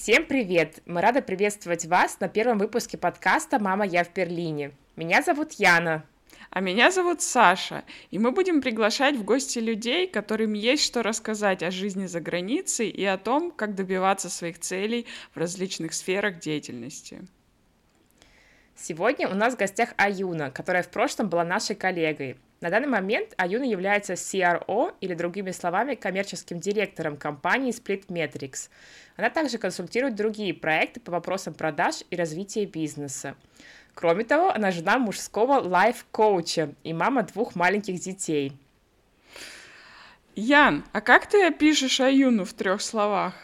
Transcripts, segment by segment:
Всем привет! Мы рады приветствовать вас на первом выпуске подкаста «Мама, я в Берлине». Меня зовут Яна. А меня зовут Саша, и мы будем приглашать в гости людей, которым есть что рассказать о жизни за границей и о том, как добиваться своих целей в различных сферах деятельности. Сегодня у нас в гостях Аюна, которая в прошлом была нашей коллегой. На данный момент Аюна является CRO, или другими словами, коммерческим директором компании Splitmetrics. Она также консультирует другие проекты по вопросам продаж и развития бизнеса. Кроме того, она жена мужского лайф-коуча и мама двух маленьких детей. Ян, а как ты опишешь Аюну в трех словах?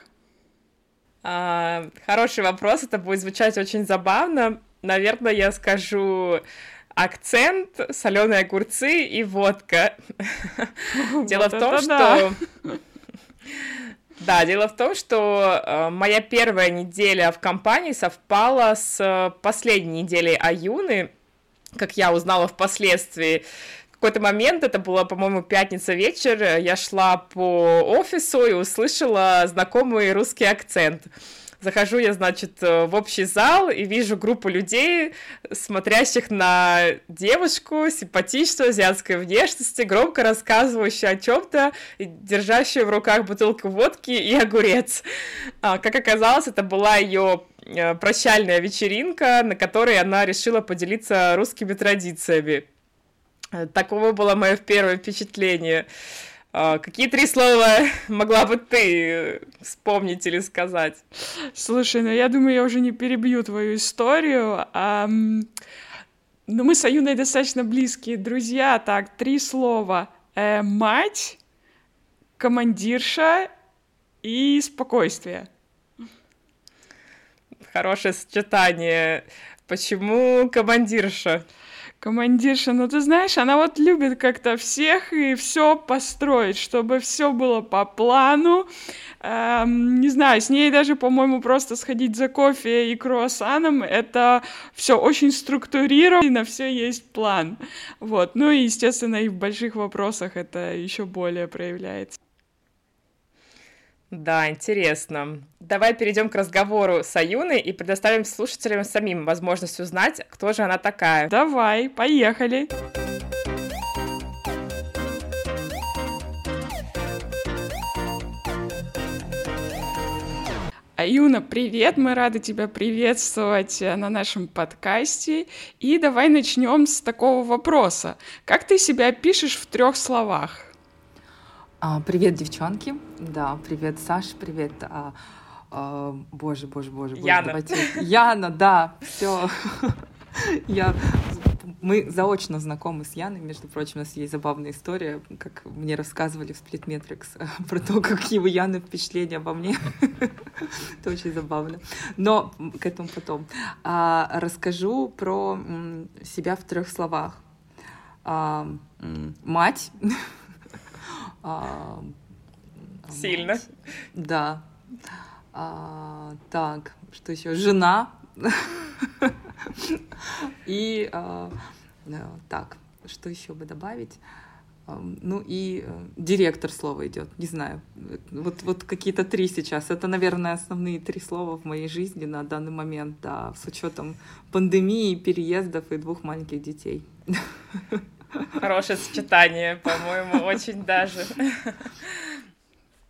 А, хороший вопрос, это будет звучать очень забавно. Наверное, я скажу акцент, соленые огурцы и водка. Дело в том, что да, дело в том, что э, моя первая неделя в компании совпала с э, последней неделей Аюны, как я узнала впоследствии. В какой-то момент, это было, по-моему, пятница вечер, я шла по офису и услышала знакомый русский акцент. Захожу я, значит, э, в общий зал и вижу группу людей, смотрящих на девушку симпатичную, азиатской внешности, громко рассказывающую о чем-то, держащую в руках бутылку водки и огурец. А, как оказалось, это была ее э, прощальная вечеринка, на которой она решила поделиться русскими традициями. Э, Такого было мое первое впечатление. А, какие три слова могла бы ты вспомнить или сказать? Слушай, ну я думаю, я уже не перебью твою историю. А, ну мы с Аюной достаточно близкие друзья. Так, три слова. Э, мать, командирша и спокойствие. Хорошее сочетание. Почему командирша? Командирша, ну ты знаешь, она вот любит как-то всех и все построить, чтобы все было по плану. Эм, не знаю, с ней даже, по-моему, просто сходить за кофе и круассаном, это все очень структурировано, все есть план. Вот. Ну и, естественно, и в больших вопросах это еще более проявляется. Да, интересно. Давай перейдем к разговору с Аюной и предоставим слушателям самим возможность узнать, кто же она такая. Давай, поехали. Аюна, привет! Мы рады тебя приветствовать э, на нашем подкасте. И давай начнем с такого вопроса. Как ты себя пишешь в трех словах? А, привет, девчонки. Да, привет, Саш, привет. А, а, боже, боже, боже, боже. Яна. Давайте. Яна, да, все. Я мы заочно знакомы с Яной, между прочим, у нас есть забавная история, как мне рассказывали в Splitmetrics про то, какие у Яны впечатления обо мне. Это очень забавно. Но к этому потом. А, расскажу про себя в трех словах. А, мать, а, Сильно. Да. А, так, что еще? Жена. И а, так, что еще бы добавить? Ну и э, директор слова идет, не знаю. Вот, вот какие-то три сейчас. Это, наверное, основные три слова в моей жизни на данный момент, да, с учетом пандемии, переездов и двух маленьких детей. Хорошее сочетание, по-моему, очень даже.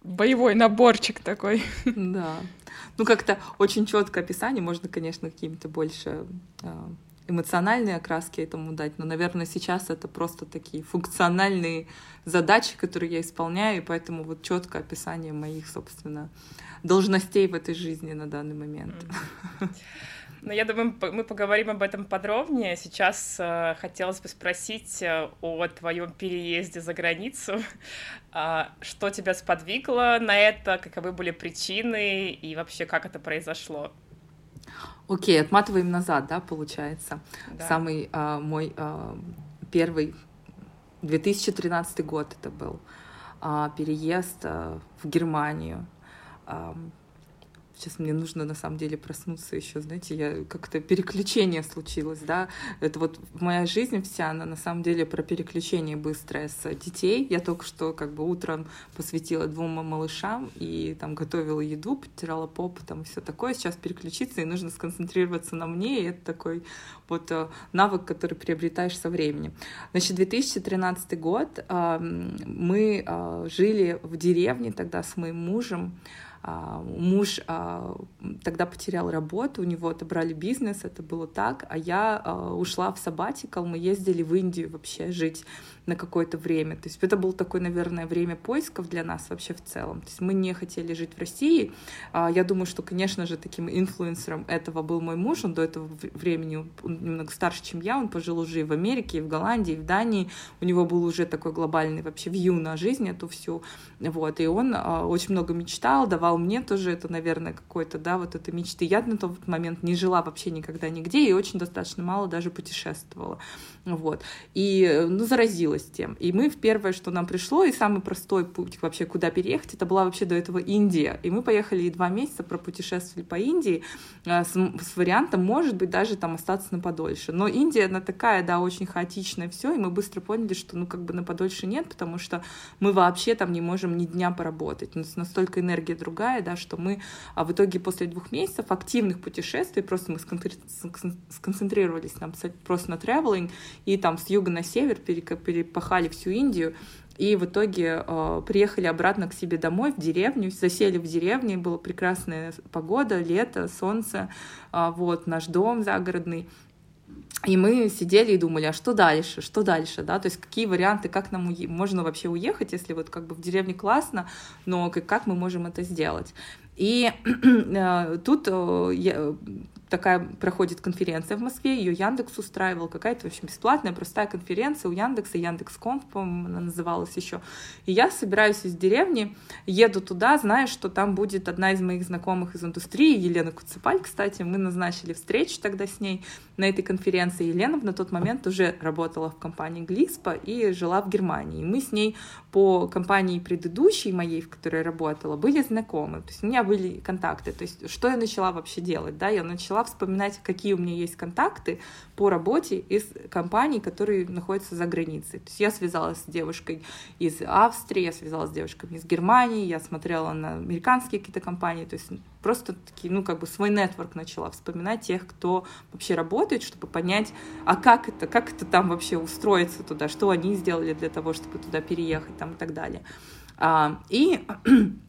Боевой наборчик такой. Да. Ну, как-то очень четкое описание. Можно, конечно, какими-то больше а, эмоциональные окраски этому дать, но, наверное, сейчас это просто такие функциональные задачи, которые я исполняю, и поэтому вот четкое описание моих, собственно, должностей в этой жизни на данный момент. Mm-hmm. Но я думаю, мы поговорим об этом подробнее. Сейчас э, хотелось бы спросить э, о твоем переезде за границу. Э, что тебя сподвигло на это? Каковы были причины? И вообще, как это произошло? Окей, okay, отматываем назад, да, получается. Да. Самый э, мой э, первый 2013 год это был э, переезд э, в Германию. Э, сейчас мне нужно на самом деле проснуться еще, знаете, я как-то переключение случилось, да, это вот моя жизнь вся, она на самом деле про переключение быстрое с детей, я только что как бы утром посвятила двум малышам и там готовила еду, потирала поп, там все такое, сейчас переключиться и нужно сконцентрироваться на мне, и это такой вот э, навык, который приобретаешь со временем. Значит, 2013 год мы э, жили в деревне тогда с моим мужем, а, муж а, тогда потерял работу, у него отобрали бизнес, это было так, а я а, ушла в сабатикал, мы ездили в Индию вообще жить на какое-то время. То есть это было такое, наверное, время поисков для нас вообще в целом. То есть мы не хотели жить в России. А, я думаю, что, конечно же, таким инфлюенсером этого был мой муж. Он до этого времени он немного старше, чем я. Он пожил уже и в Америке, и в Голландии, и в Дании. У него был уже такой глобальный вообще вью на жизнь эту всю. Вот. И он а, очень много мечтал, давал мне тоже это, наверное, какой-то, да, вот это мечты. Я на тот момент не жила вообще никогда нигде и очень достаточно мало даже путешествовала. Вот. И, ну, заразилась тем. И мы в первое, что нам пришло, и самый простой путь вообще, куда переехать, это была вообще до этого Индия. И мы поехали и два месяца пропутешествовали по Индии э, с, с вариантом, может быть, даже там остаться на подольше. Но Индия, она такая, да, очень хаотичная все, и мы быстро поняли, что, ну, как бы на подольше нет, потому что мы вообще там не можем ни дня поработать. У нас настолько энергия другая, да, что мы а в итоге после двух месяцев активных путешествий просто мы сконцентрировались там просто на traveling, и там с юга на север перепахали всю Индию, и в итоге э, приехали обратно к себе домой, в деревню, засели в деревне, была прекрасная погода, лето, солнце, э, вот, наш дом загородный. И мы сидели и думали, а что дальше, что дальше, да, то есть какие варианты, как нам уе- можно вообще уехать, если вот как бы в деревне классно, но как, как мы можем это сделать. И э, тут э, я, такая проходит конференция в Москве, ее Яндекс устраивал, какая-то, в общем, бесплатная, простая конференция у Яндекса, Яндекс.Конф, по-моему, она называлась еще. И я собираюсь из деревни, еду туда, зная, что там будет одна из моих знакомых из индустрии, Елена Куцепаль, кстати, мы назначили встречу тогда с ней на этой конференции. Елена на тот момент уже работала в компании Глиспа и жила в Германии. Мы с ней по компании предыдущей моей, в которой я работала, были знакомы. То есть у меня были контакты. То есть что я начала вообще делать? Да? Я начала вспоминать, какие у меня есть контакты по работе из компаний, которые находятся за границей. То есть я связалась с девушкой из Австрии, я связалась с девушками из Германии, я смотрела на американские какие-то компании, то есть просто такие, ну, как бы свой нетворк начала вспоминать тех, кто вообще работает, чтобы понять, а как это, как это там вообще устроиться туда, что они сделали для того, чтобы туда переехать там и так далее. А, и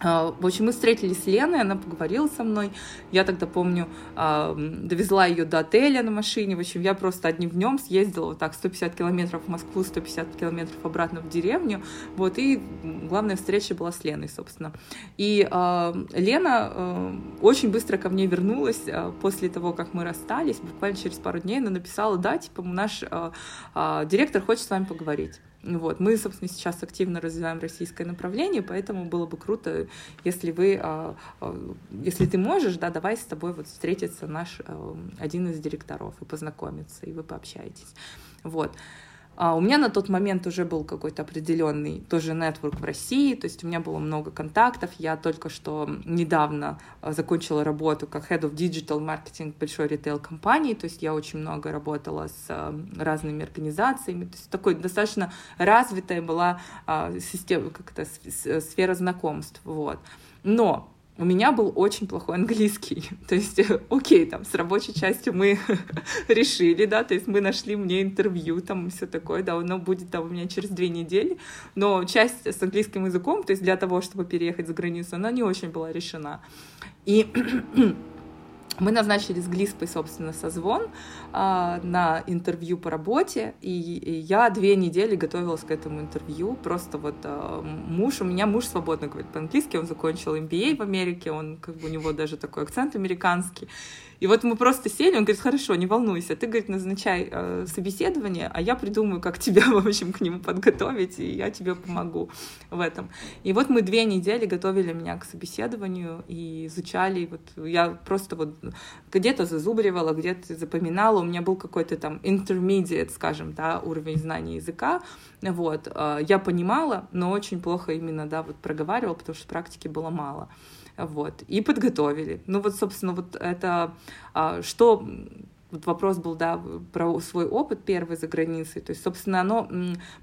в общем, мы встретились с Леной, она поговорила со мной. Я тогда помню, а, довезла ее до отеля на машине. В общем, я просто одним днем съездила вот так 150 километров в Москву, 150 километров обратно в деревню. Вот, и главная встреча была с Леной, собственно. И э, Лена очень быстро ко мне вернулась после того, как мы расстались. Буквально через пару дней она написала, да, типа, наш директор хочет с вами поговорить. Вот. Мы, собственно, сейчас активно развиваем российское направление, поэтому было бы круто, если вы, а, а, если ты можешь, да, давай с тобой вот встретиться наш а, один из директоров и познакомиться, и вы пообщаетесь. Вот. А у меня на тот момент уже был какой-то определенный тоже нетворк в России, то есть у меня было много контактов. Я только что недавно а, закончила работу как Head of Digital Marketing большой ритейл-компании, то есть я очень много работала с а, разными организациями, то есть такой достаточно развитая была а, система, как-то сфера знакомств, вот. Но у меня был очень плохой английский. То есть, окей, там, с рабочей частью мы решили, да, то есть мы нашли мне интервью, там, все такое, да, оно будет там у меня через две недели, но часть с английским языком, то есть для того, чтобы переехать за границу, она не очень была решена. И мы назначили с Глиспой, собственно, созвон а, на интервью по работе, и, и я две недели готовилась к этому интервью. Просто вот а, муж, у меня муж свободно говорит по-английски, он закончил MBA в Америке, он как бы у него даже такой акцент американский. И вот мы просто сели, он говорит, хорошо, не волнуйся, ты, говорит, назначай э, собеседование, а я придумаю, как тебя, в общем, к нему подготовить, и я тебе помогу в этом. И вот мы две недели готовили меня к собеседованию и изучали, вот я просто вот где-то зазубривала, где-то запоминала, у меня был какой-то там intermediate, скажем, да, уровень знания языка, вот, э, я понимала, но очень плохо именно, да, вот проговаривала, потому что практики было мало. Вот, и подготовили. Ну вот, собственно, вот это, а, что вот вопрос был, да, про свой опыт первый за границей. То есть, собственно, оно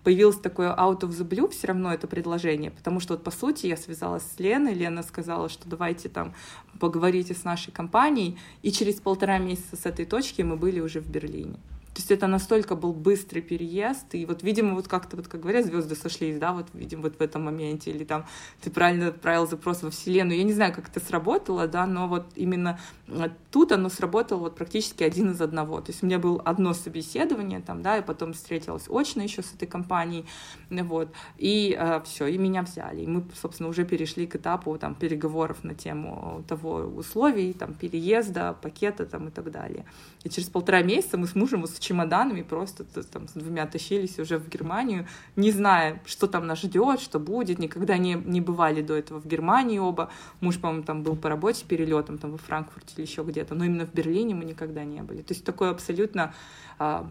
появилось такое out of the blue все равно это предложение, потому что вот по сути я связалась с Леной, Лена сказала, что давайте там поговорите с нашей компанией, и через полтора месяца с этой точки мы были уже в Берлине. То есть это настолько был быстрый переезд, и вот, видимо, вот как-то, вот как говорят, звезды сошлись, да, вот, видимо, вот в этом моменте, или там ты правильно отправил запрос во Вселенную. Я не знаю, как это сработало, да, но вот именно э, тут оно сработало вот практически один из одного. То есть у меня было одно собеседование там, да, и потом встретилась очно еще с этой компанией, вот, и э, все, и меня взяли. И мы, собственно, уже перешли к этапу там переговоров на тему того условий, там, переезда, пакета там и так далее. И через полтора месяца мы с мужем с чемоданами просто там с двумя тащились уже в Германию, не зная, что там нас ждет, что будет. Никогда не, не бывали до этого в Германии оба. Муж, по-моему, там был по работе перелетом там во Франкфурте или еще где-то, но именно в Берлине мы никогда не были. То есть такой абсолютно а,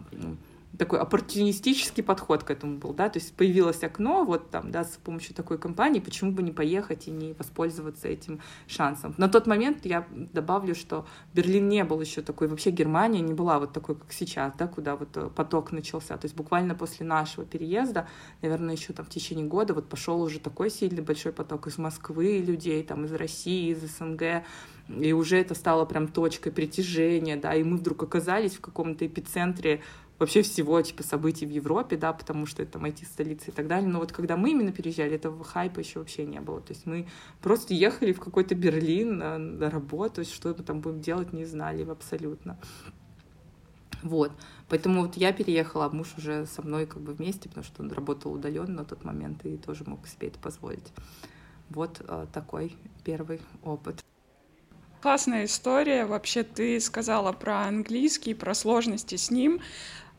такой оппортунистический подход к этому был, да, то есть появилось окно вот там, да, с помощью такой компании, почему бы не поехать и не воспользоваться этим шансом. На тот момент я добавлю, что Берлин не был еще такой, вообще Германия не была вот такой, как сейчас, да, куда вот э, поток начался, то есть буквально после нашего переезда, наверное, еще там в течение года вот пошел уже такой сильный большой поток из Москвы людей, там из России, из СНГ, и уже это стало прям точкой притяжения, да, и мы вдруг оказались в каком-то эпицентре вообще всего, типа, событий в Европе, да, потому что это IT-столица и так далее. Но вот когда мы именно переезжали, этого хайпа еще вообще не было. То есть мы просто ехали в какой-то Берлин на, на работу, что мы там будем делать, не знали абсолютно. Вот. Поэтому вот я переехала, а муж уже со мной как бы вместе, потому что он работал удаленно на тот момент и тоже мог себе это позволить. Вот э, такой первый опыт. Классная история. Вообще ты сказала про английский, про сложности с ним.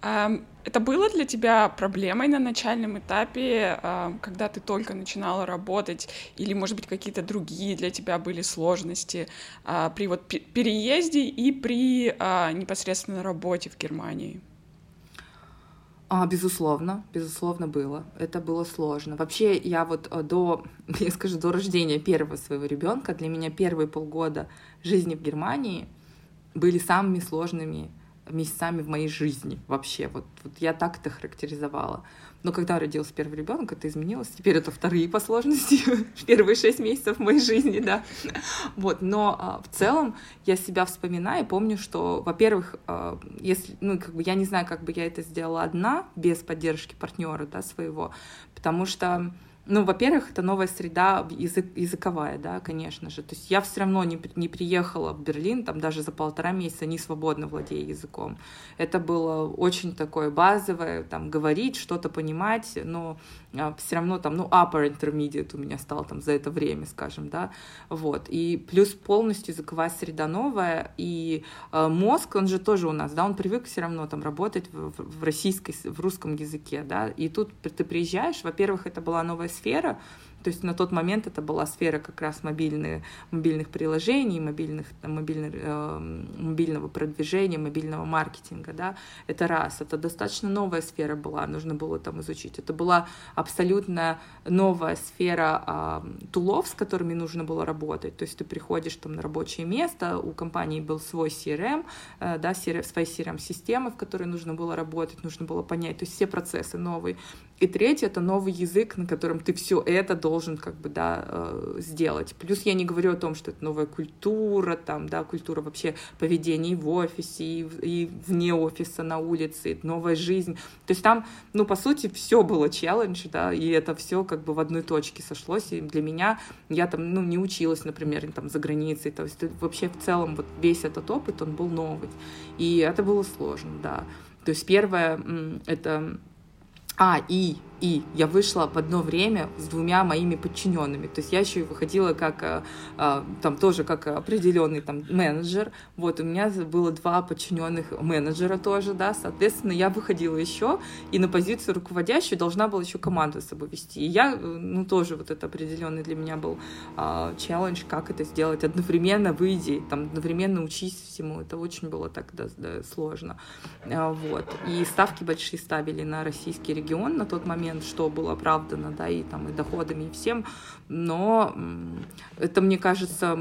Это было для тебя проблемой на начальном этапе, когда ты только начинала работать, или, может быть, какие-то другие для тебя были сложности а, при вот переезде и при а, непосредственно работе в Германии? А, безусловно, безусловно было. Это было сложно. Вообще, я вот э, до, я скажу, до рождения первого своего ребенка, для меня первые полгода жизни в Германии были самыми сложными месяцами в моей жизни вообще. Вот, вот я так это характеризовала. Но когда родился первый ребенок, это изменилось. Теперь это вторые по сложности, первые шесть месяцев моей жизни, да. Вот, но а, в целом я себя вспоминаю и помню, что, во-первых, а, если, ну, как бы я не знаю, как бы я это сделала одна, без поддержки партнера, да, своего, потому что ну, во-первых, это новая среда язык, языковая, да, конечно же. То есть я все равно не, не приехала в Берлин, там даже за полтора месяца не свободно владея языком. Это было очень такое базовое, там, говорить, что-то понимать, но а, все равно там, ну, upper intermediate у меня стал там за это время, скажем, да, вот. И плюс полностью языковая среда новая, и э, мозг, он же тоже у нас, да, он привык все равно там работать в, в российской, в русском языке, да, и тут ты приезжаешь, во-первых, это была новая сфера, то есть на тот момент это была сфера как раз мобильные, мобильных приложений, мобильных, мобильных, э, мобильного продвижения, мобильного маркетинга. Да? Это раз. Это достаточно новая сфера была, нужно было там изучить. Это была абсолютно новая сфера э, тулов, с которыми нужно было работать. То есть ты приходишь там на рабочее место, у компании был свой CRM, э, да, CRM, свои CRM-системы, в которой нужно было работать, нужно было понять. То есть все процессы новые. И третье — это новый язык, на котором ты все это должен как бы, да, э, сделать. Плюс я не говорю о том, что это новая культура, там, да, культура вообще поведения в офисе, и, и вне офиса, на улице, новая жизнь. То есть там, ну, по сути, все было челлендж, да, и это все как бы в одной точке сошлось. И для меня, я там, ну, не училась, например, там, за границей. То есть вообще в целом вот весь этот опыт, он был новый. И это было сложно, да. То есть первое, это а, и и я вышла в одно время с двумя моими подчиненными. То есть я еще и выходила как э, э, там тоже как определенный там менеджер. Вот у меня было два подчиненных менеджера тоже, да, соответственно, я выходила еще и на позицию руководящую должна была еще команду с собой вести. И я, э, ну, тоже вот это определенный для меня был челлендж, как это сделать одновременно выйди, там, одновременно учись всему. Это очень было так да, сложно. Вот. И ставки большие ставили на российский регион на тот момент, момент, что было оправдано, да, и там и доходами, и всем, но это, мне кажется,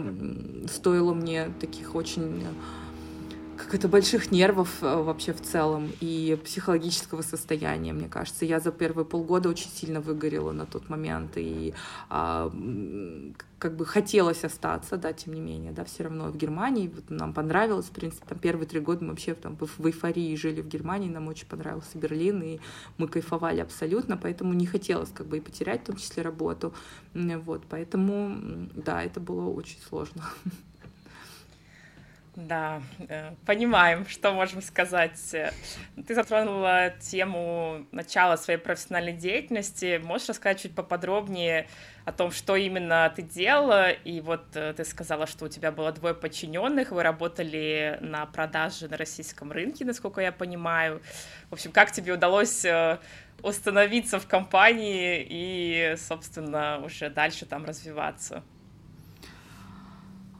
стоило мне таких очень как это больших нервов э, вообще в целом и психологического состояния, мне кажется. Я за первые полгода очень сильно выгорела на тот момент и а, как бы хотелось остаться, да, тем не менее, да, все равно в Германии вот нам понравилось, в принципе, там первые три года мы вообще там в, в эйфории жили в Германии, нам очень понравился Берлин и мы кайфовали абсолютно, поэтому не хотелось как бы и потерять в том числе работу, вот, поэтому да, это было очень сложно. Да, э, понимаем, что можем сказать. Ты затронула тему начала своей профессиональной деятельности. Можешь рассказать чуть поподробнее о том, что именно ты делала? И вот э, ты сказала, что у тебя было двое подчиненных, вы работали на продаже на российском рынке, насколько я понимаю. В общем, как тебе удалось э, установиться в компании и, собственно, уже дальше там развиваться?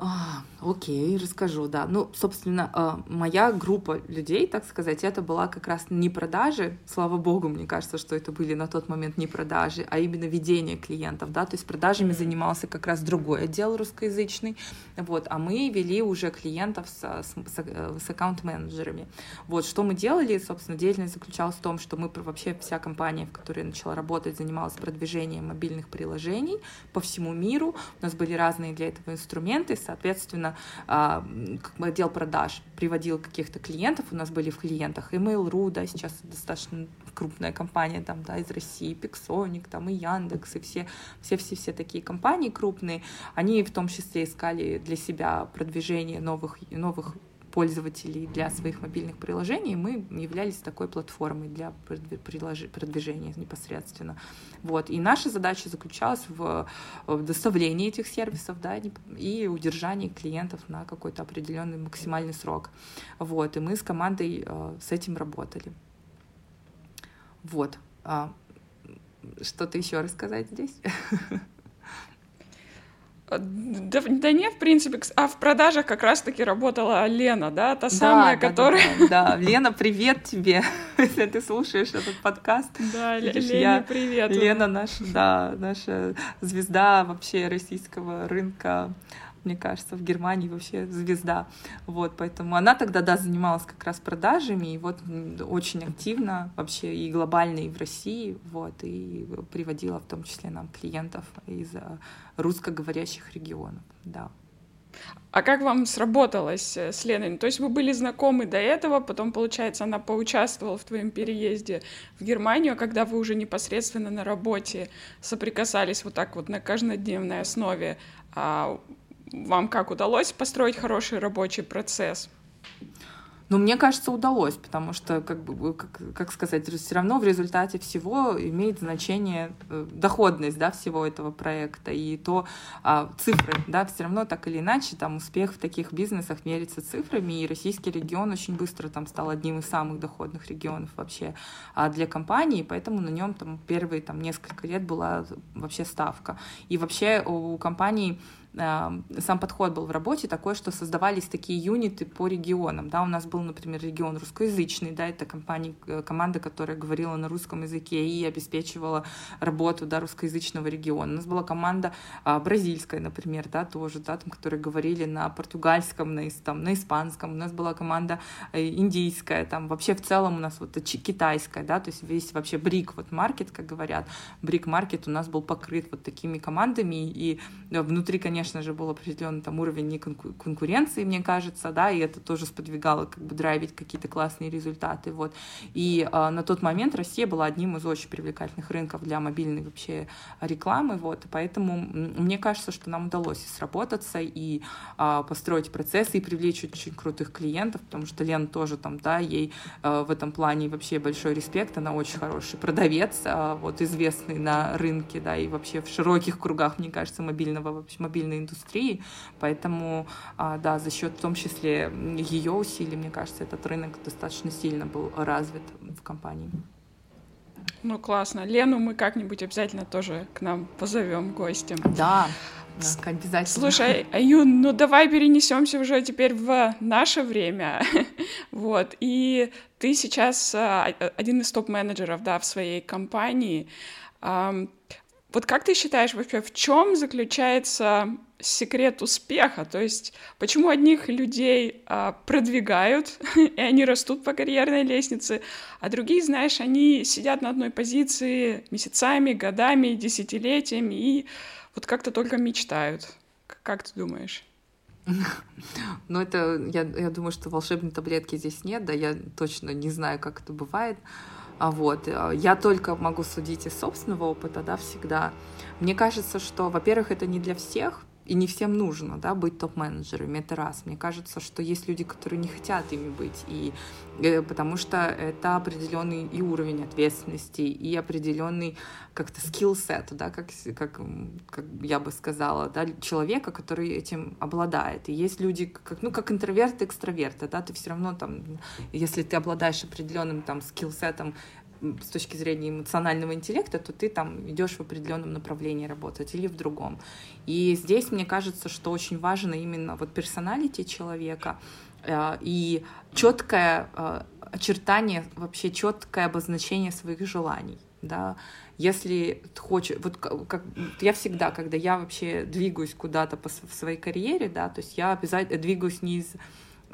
А, окей, расскажу, да. Ну, собственно, а, моя группа людей, так сказать, это была как раз не продажи, слава богу, мне кажется, что это были на тот момент не продажи, а именно ведение клиентов, да, то есть продажами занимался как раз другой отдел русскоязычный, вот, а мы вели уже клиентов с, с, с, с аккаунт-менеджерами. Вот, что мы делали, собственно, деятельность заключалась в том, что мы вообще вся компания, в которой я начала работать, занималась продвижением мобильных приложений по всему миру, у нас были разные для этого инструменты, соответственно, а, отдел продаж приводил каких-то клиентов, у нас были в клиентах и Mail.ru, да, сейчас достаточно крупная компания там, да, из России, Pixonic, там и Яндекс, и все, все, все, все такие компании крупные, они в том числе искали для себя продвижение новых, новых пользователей для своих мобильных приложений, мы являлись такой платформой для продвижения непосредственно. Вот. И наша задача заключалась в доставлении этих сервисов да, и удержании клиентов на какой-то определенный максимальный срок. Вот. И мы с командой э, с этим работали. Вот. А, что-то еще рассказать здесь? Да, да нет, в принципе, а в продажах как раз-таки работала Лена, да, та да, самая, да, которая... Да, да, Лена, привет тебе, если ты слушаешь этот подкаст. Да, Видишь, Лене я... привет. Лена наша, да, наша звезда вообще российского рынка мне кажется, в Германии вообще звезда. Вот, поэтому она тогда, да, занималась как раз продажами, и вот очень активно вообще и глобально, и в России, вот, и приводила в том числе нам клиентов из э, русскоговорящих регионов, да. А как вам сработалось э, с Леной? То есть вы были знакомы до этого, потом, получается, она поучаствовала в твоем переезде в Германию, а когда вы уже непосредственно на работе соприкасались вот так вот на каждодневной основе, а вам как удалось построить хороший рабочий процесс? Но мне кажется, удалось, потому что, как бы, как, как сказать, все равно в результате всего имеет значение э, доходность, да, всего этого проекта и то а, цифры, да, все равно так или иначе там успех в таких бизнесах мерится цифрами, и российский регион очень быстро там стал одним из самых доходных регионов вообще а, для компании, поэтому на нем там первые там несколько лет была вообще ставка. И вообще у компании сам подход был в работе такой, что создавались такие юниты по регионам. Да, у нас был, например, регион русскоязычный, да, это компания, э, команда, которая говорила на русском языке и обеспечивала работу да, русскоязычного региона. У нас была команда а, бразильская, например, да, тоже, да, там, которые говорили на португальском, на, там, на испанском. У нас была команда э, индийская, там вообще в целом у нас вот китайская, да, то есть весь вообще брик, вот маркет, как говорят, брик маркет у нас был покрыт вот такими командами, и внутри, конечно, конечно же, был определенный там уровень конкуренции, мне кажется, да, и это тоже сподвигало как бы драйвить какие-то классные результаты, вот. И э, на тот момент Россия была одним из очень привлекательных рынков для мобильной вообще рекламы, вот, поэтому мне кажется, что нам удалось и сработаться, и э, построить процессы, и привлечь очень крутых клиентов, потому что Лена тоже там, да, ей э, в этом плане вообще большой респект, она очень хороший продавец, э, вот, известный на рынке, да, и вообще в широких кругах, мне кажется, мобильного, вообще мобильной креативной индустрии, поэтому, а, да, за счет в том числе ее усилий, мне кажется, этот рынок достаточно сильно был развит в компании. Ну, классно. Лену мы как-нибудь обязательно тоже к нам позовем гостем. Да. Обязательно. Слушай, Аюн, ну давай перенесемся уже теперь в наше время. вот. И ты сейчас а, один из топ-менеджеров, да, в своей компании. Вот как ты считаешь вообще, в чем заключается секрет успеха? То есть почему одних людей а, продвигают, и они растут по карьерной лестнице, а другие, знаешь, они сидят на одной позиции месяцами, годами, десятилетиями и вот как-то только мечтают? Как ты думаешь? Ну, это, я, я думаю, что волшебной таблетки здесь нет, да, я точно не знаю, как это бывает. А вот, э, я только могу судить из собственного опыта, да, всегда. Мне кажется, что, во-первых, это не для всех, и не всем нужно, да, быть топ-менеджерами, это раз. Мне кажется, что есть люди, которые не хотят ими быть, и, э, потому что это определенный и уровень ответственности, и определенный как-то скилл-сет, да, как, как, как я бы сказала, да, человека, который этим обладает. И есть люди, как, ну, как интроверты, экстраверты, да, ты все равно там, если ты обладаешь определенным там скилл-сетом с точки зрения эмоционального интеллекта, то ты там идешь в определенном направлении работать или в другом. И здесь мне кажется, что очень важно именно вот персоналити человека э, и четкое э, очертание, вообще четкое обозначение своих желаний. Да, если хочешь, вот как я всегда, когда я вообще двигаюсь куда-то по в своей карьере, да, то есть я обязательно двигаюсь не из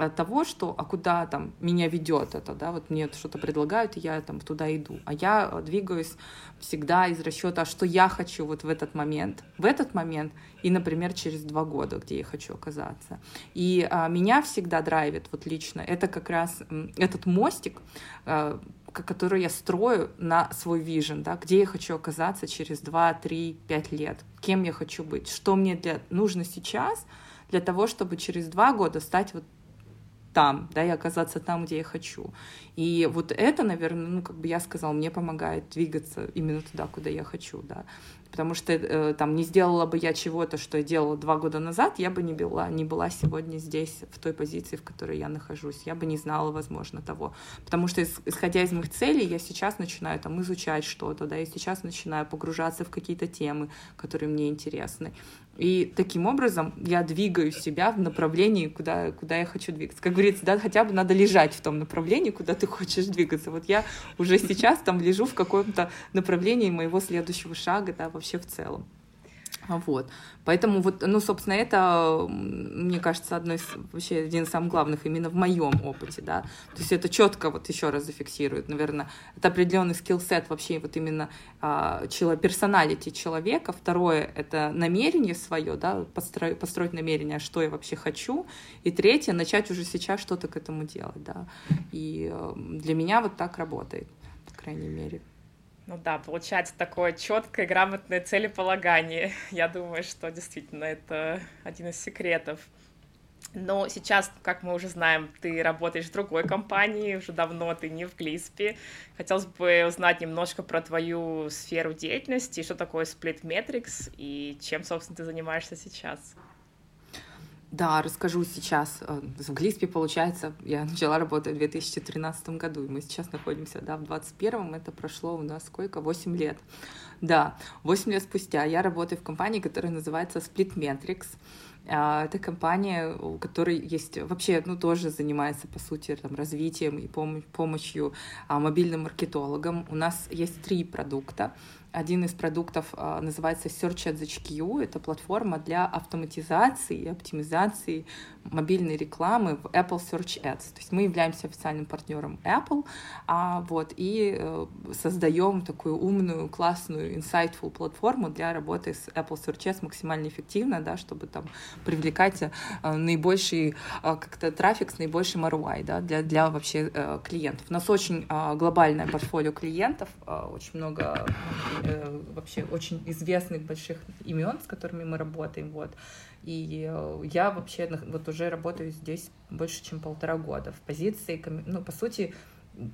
того, что, а куда там меня ведет это, да, вот мне что-то предлагают, и я там туда иду, а я двигаюсь всегда из расчета, что я хочу вот в этот момент, в этот момент и, например, через два года, где я хочу оказаться. И а, меня всегда драйвит вот лично, это как раз этот мостик, а, который я строю на свой вижен, да, где я хочу оказаться через 2, 3, 5 лет, кем я хочу быть, что мне для, нужно сейчас для того, чтобы через два года стать вот там, да, и оказаться там, где я хочу. И вот это, наверное, ну, как бы я сказала, мне помогает двигаться именно туда, куда я хочу, да. Потому что э, там не сделала бы я чего-то, что я делала два года назад, я бы не была, не была сегодня здесь, в той позиции, в которой я нахожусь. Я бы не знала, возможно, того. Потому что, исходя из моих целей, я сейчас начинаю там изучать что-то, да, я сейчас начинаю погружаться в какие-то темы, которые мне интересны. И таким образом я двигаю себя в направлении, куда, куда я хочу двигаться. Как говорится, да, хотя бы надо лежать в том направлении, куда ты хочешь двигаться. Вот я уже сейчас там лежу в каком-то направлении моего следующего шага, да, вообще в целом. Вот. Поэтому вот, ну, собственно, это, мне кажется, одно из, вообще один из самых главных именно в моем опыте, да. То есть это четко вот еще раз зафиксирует, наверное, это определенный скилл-сет вообще вот именно а, персоналити человека. Второе — это намерение свое, да, построить, построить намерение, что я вообще хочу. И третье — начать уже сейчас что-то к этому делать, да. И э, для меня вот так работает, по крайней мере. Ну да, получается такое четкое, грамотное целеполагание. Я думаю, что действительно это один из секретов. Но сейчас, как мы уже знаем, ты работаешь в другой компании, уже давно ты не в Глиспе. Хотелось бы узнать немножко про твою сферу деятельности, что такое Split Metrics и чем, собственно, ты занимаешься сейчас. Да, расскажу сейчас. Э, в Глиспе, получается, я начала работать в 2013 году, и мы сейчас находимся да, в 2021, это прошло у нас сколько? 8 лет. Да, 8 лет спустя я работаю в компании, которая называется Splitmetrics. А, это компания, у которой есть вообще, ну, тоже занимается, по сути, там, развитием и помощью а, мобильным маркетологам. У нас есть три продукта. Один из продуктов а, называется Search Ads HQ. Это платформа для автоматизации и оптимизации мобильной рекламы в Apple Search Ads. То есть мы являемся официальным партнером Apple, а, вот, и э, создаем такую умную, классную, insightful платформу для работы с Apple Search Ads максимально эффективно, да, чтобы там привлекать э, наибольший э, как-то трафик с наибольшим ROI да, для, для вообще клиентов. У нас очень глобальное портфолио клиентов, очень много э, вообще очень известных больших имен, с которыми мы работаем. Вот. И э, я вообще вот уже работаю здесь больше, чем полтора года в позиции, ну, по сути,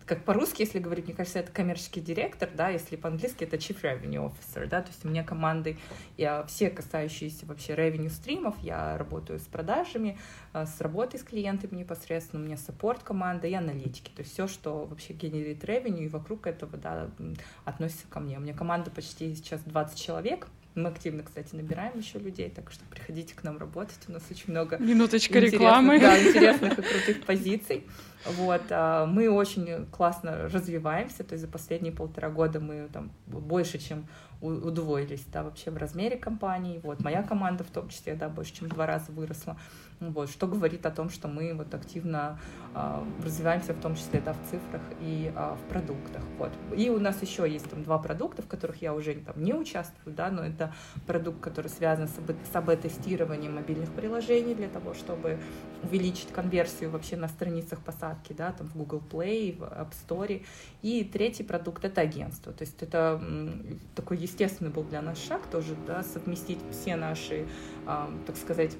как по-русски, если говорить, мне кажется, это коммерческий директор, да, если по-английски это chief revenue officer, да, то есть у меня команды, я все касающиеся вообще revenue стримов, я работаю с продажами, э, с работой с клиентами непосредственно, у меня саппорт команда и аналитики, то есть все, что вообще генерит revenue и вокруг этого, да, относится ко мне. У меня команда почти сейчас 20 человек, Мы активно, кстати, набираем еще людей, так что приходите к нам работать. У нас очень много Минуточка рекламы. Да, интересных и крутых позиций. Вот, а, мы очень классно развиваемся, то есть за последние полтора года мы там больше, чем удвоились, да, вообще в размере компании. Вот, моя команда в том числе, да, больше, чем в два раза выросла. Вот, что говорит о том, что мы вот активно э, развиваемся, в том числе да, в цифрах и э, в продуктах. Вот. И у нас еще есть там два продукта, в которых я уже там, не участвую, да, но это продукт, который связан с, с АБ-тестированием мобильных приложений для того, чтобы увеличить конверсию вообще на страницах посадки, да, там в Google Play, в App Store. И третий продукт — это агентство. То есть это такой естественный был для нас шаг тоже, да, совместить все наши, э, так сказать,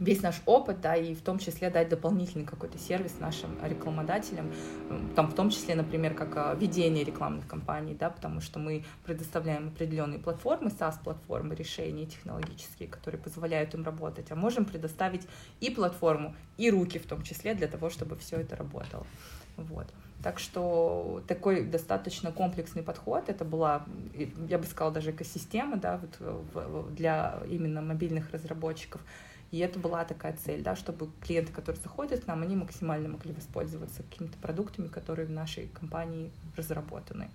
весь наш опыт, да, и в том числе дать дополнительный какой-то сервис нашим рекламодателям, там в том числе, например, как а, ведение рекламных кампаний, да, потому что мы предоставляем определенные платформы, SaaS-платформы, решения технологические, которые позволяют им работать, а можем предоставить и платформу, и руки в том числе для того, чтобы все это работало. Вот. Так что такой достаточно комплексный подход, это была, я бы сказала, даже экосистема да, вот для именно мобильных разработчиков, и это была такая цель, да, чтобы клиенты, которые заходят к нам, они максимально могли воспользоваться какими-то продуктами, которые в нашей компании разработаны.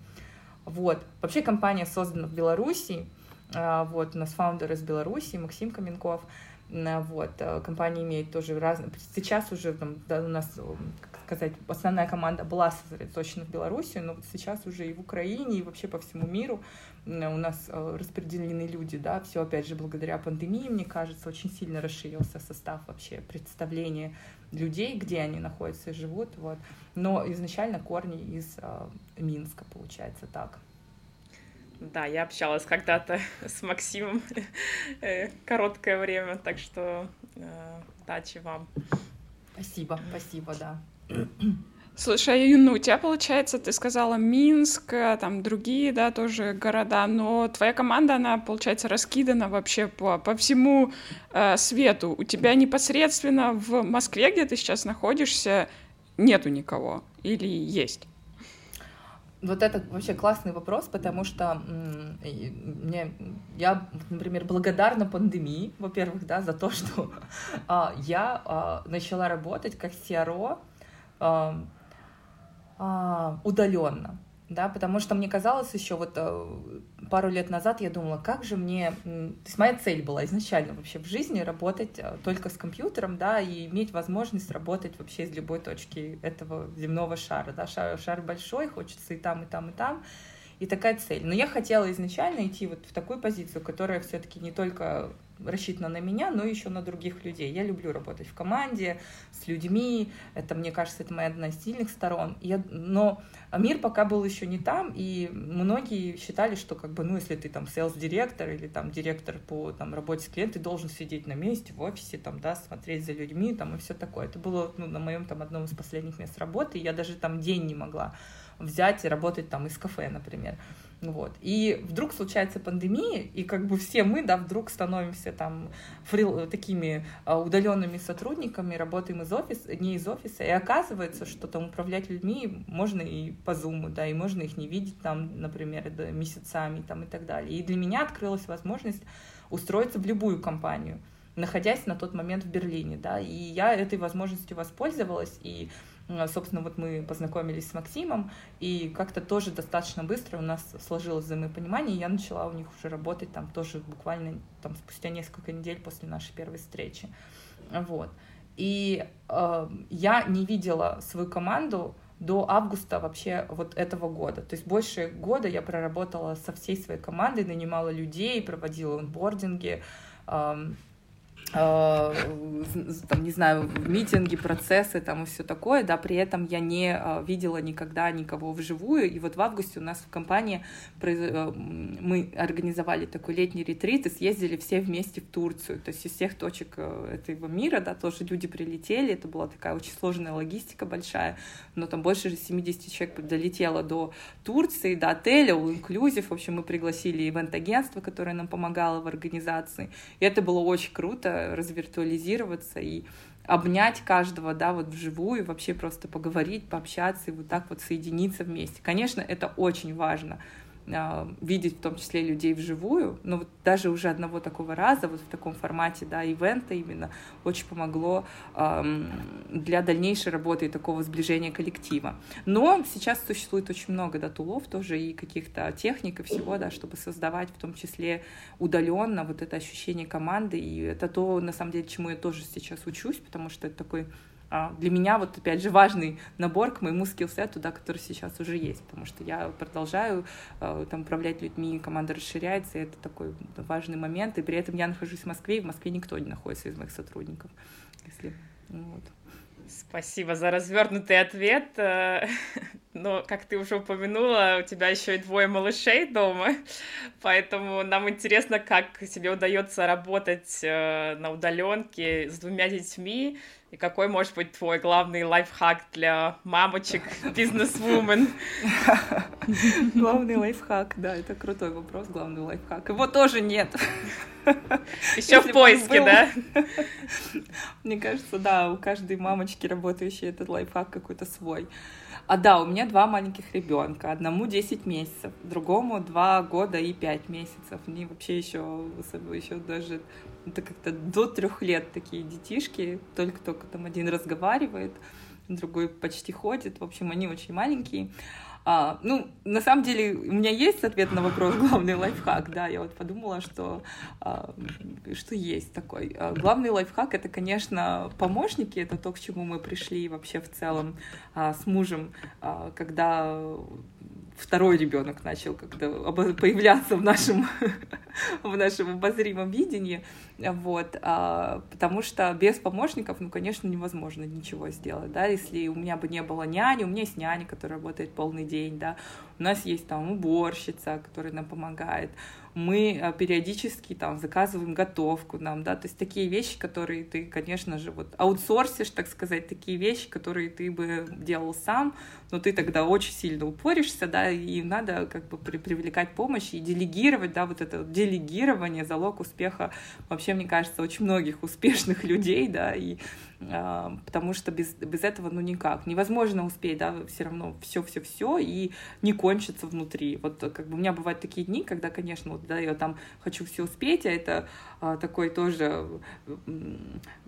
Вот. Вообще компания создана в Беларуси. А, вот, у нас фаундер из Беларуси, Максим Каменков. Вот, э, компания имеет тоже разные... Сейчас уже там, да, у нас, как сказать, основная команда была сосредоточена в Беларуси, но вот сейчас уже и в Украине, и вообще по всему миру у нас э, распределены люди, да, все опять же благодаря пандемии, мне кажется, очень сильно расширился состав вообще представления людей, где они находятся и живут, вот. Но изначально корни из э, Минска, получается так. Да, я общалась когда-то с Максимом э, короткое время, так что э, удачи вам. Спасибо, спасибо, да. Слушай, Юна, у тебя, получается, ты сказала Минск, там другие, да, тоже города, но твоя команда, она, получается, раскидана вообще по, по всему э, свету. У тебя непосредственно в Москве, где ты сейчас находишься, нету никого или есть? Вот это вообще классный вопрос, потому что мне, я, например, благодарна пандемии, во-первых, да, за то, что а, я а, начала работать как CRO а, а, удаленно, да, потому что мне казалось еще вот э, пару лет назад я думала, как же мне, то есть моя цель была изначально вообще в жизни работать э, только с компьютером, да, и иметь возможность работать вообще из любой точки этого земного шара, да, шар, шар большой, хочется и там, и там, и там, и такая цель. Но я хотела изначально идти вот в такую позицию, которая все-таки не только рассчитана на меня, но еще на других людей. Я люблю работать в команде, с людьми. Это, мне кажется, это моя одна из сильных сторон. Я, но мир пока был еще не там, и многие считали, что как бы, ну, если ты там sales-директор или там директор по там, работе с клиентом, ты должен сидеть на месте в офисе, там, да, смотреть за людьми там, и все такое. Это было ну, на моем там одном из последних мест работы, и я даже там день не могла взять и работать там из кафе, например. Вот. И вдруг случается пандемия, и как бы все мы, да, вдруг становимся там фрил, такими а, удаленными сотрудниками, работаем из офиса, не из офиса, и оказывается, что там управлять людьми можно и по зуму, да, и можно их не видеть там, например, да, месяцами там и так далее. И для меня открылась возможность устроиться в любую компанию, находясь на тот момент в Берлине, да, и я этой возможностью воспользовалась, и собственно, вот мы познакомились с Максимом, и как-то тоже достаточно быстро у нас сложилось взаимопонимание, и я начала у них уже работать там тоже буквально там спустя несколько недель после нашей первой встречи. Вот. И э, я не видела свою команду до августа вообще вот этого года. То есть больше года я проработала со всей своей командой, нанимала людей, проводила онбординги, э, Э, там, не знаю, митинги, процессы там и все такое, да, при этом я не э, видела никогда никого вживую, и вот в августе у нас в компании э, мы организовали такой летний ретрит и съездили все вместе в Турцию, то есть из всех точек этого мира, да, тоже люди прилетели, это была такая очень сложная логистика большая, но там больше же 70 человек долетело до Турции, до отеля, all inclusive, в общем, мы пригласили ивент-агентство, которое нам помогало в организации, и это было очень круто, развиртуализироваться и обнять каждого, да, вот вживую, вообще просто поговорить, пообщаться и вот так вот соединиться вместе. Конечно, это очень важно, видеть в том числе людей вживую, но вот даже уже одного такого раза, вот в таком формате, да, ивента именно, очень помогло для дальнейшей работы и такого сближения коллектива. Но сейчас существует очень много, да, тулов тоже и каких-то техник и всего, да, чтобы создавать в том числе удаленно вот это ощущение команды, и это то, на самом деле, чему я тоже сейчас учусь, потому что это такой а, для меня вот опять же важный набор к моему скиллсету, да, который сейчас уже есть, потому что я продолжаю э, там управлять людьми, команда расширяется, и это такой важный момент, и при этом я нахожусь в Москве, и в Москве никто не находится из моих сотрудников, если ну вот. Спасибо за развернутый ответ. Э, но, как ты уже упомянула, у тебя еще и двое малышей дома, поэтому нам интересно, как тебе удается работать э, на удаленке с двумя детьми, и какой может быть твой главный лайфхак для мамочек, бизнес-вумен? Главный лайфхак, да, это крутой вопрос, главный лайфхак. Его тоже нет. Еще в поиске, да? Мне кажется, да, у каждой мамочки, работающей, этот лайфхак какой-то свой. А да, у меня два маленьких ребенка. Одному 10 месяцев, другому 2 года и 5 месяцев. Они вообще еще, еще даже это как-то до трех лет такие детишки, только-только там один разговаривает, другой почти ходит. В общем, они очень маленькие. А, ну, на самом деле, у меня есть ответ на вопрос, главный лайфхак, да, я вот подумала, что, а, что есть такой. А, главный лайфхак — это, конечно, помощники, это то, к чему мы пришли вообще в целом а, с мужем, а, когда второй ребенок начал как-то появляться в нашем, в нашем обозримом видении, вот, а, потому что без помощников, ну, конечно, невозможно ничего сделать, да, если у меня бы не было няни, у меня есть няня, которая работает полный день, да, у нас есть там уборщица, которая нам помогает, мы а, периодически там заказываем готовку нам, да, то есть такие вещи, которые ты, конечно же, вот аутсорсишь, так сказать, такие вещи, которые ты бы делал сам, но ты тогда очень сильно упоришься, да, и надо как бы при, привлекать помощь и делегировать, да, вот это делегирование, залог успеха. Вообще, мне кажется, очень многих успешных людей, да, и потому что без, без этого ну никак. Невозможно успеть, да, все равно все-все-все и не кончится внутри. Вот как бы у меня бывают такие дни, когда, конечно, вот, да, я там хочу все успеть, а это такой тоже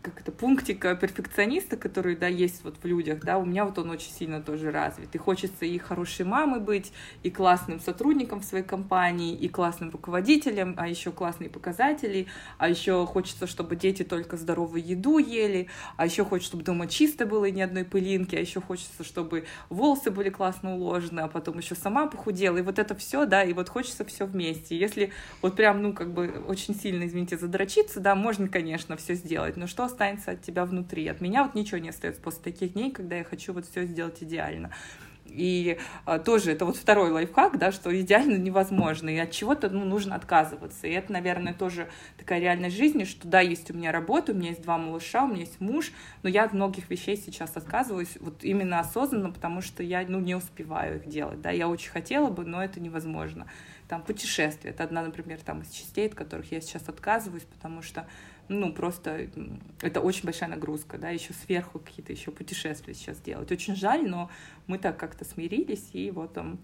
как это, пунктика перфекциониста, который, да, есть вот в людях, да, у меня вот он очень сильно тоже развит. И хочется и хорошей мамой быть, и классным сотрудником в своей компании, и классным руководителем, а еще классные показатели, а еще хочется, чтобы дети только здоровую еду ели, а еще хочется, чтобы дома чисто было и ни одной пылинки, а еще хочется, чтобы волосы были классно уложены, а потом еще сама похудела, и вот это все, да, и вот хочется все вместе. Если вот прям, ну, как бы очень сильно, извините, задрочиться, да, можно, конечно, все сделать, но что останется от тебя внутри. От меня вот ничего не остается после таких дней, когда я хочу вот все сделать идеально. И а, тоже это вот второй лайфхак, да, что идеально невозможно, и от чего-то ну, нужно отказываться. И это, наверное, тоже такая реальность жизни, что да, есть у меня работа, у меня есть два малыша, у меня есть муж, но я от многих вещей сейчас отказываюсь вот именно осознанно, потому что я ну, не успеваю их делать. Да. Я очень хотела бы, но это невозможно. Там путешествия, это одна, например, там из частей, от которых я сейчас отказываюсь, потому что ну, просто это очень большая нагрузка, да, еще сверху какие-то еще путешествия сейчас делать. Очень жаль, но мы так как-то смирились, и вот там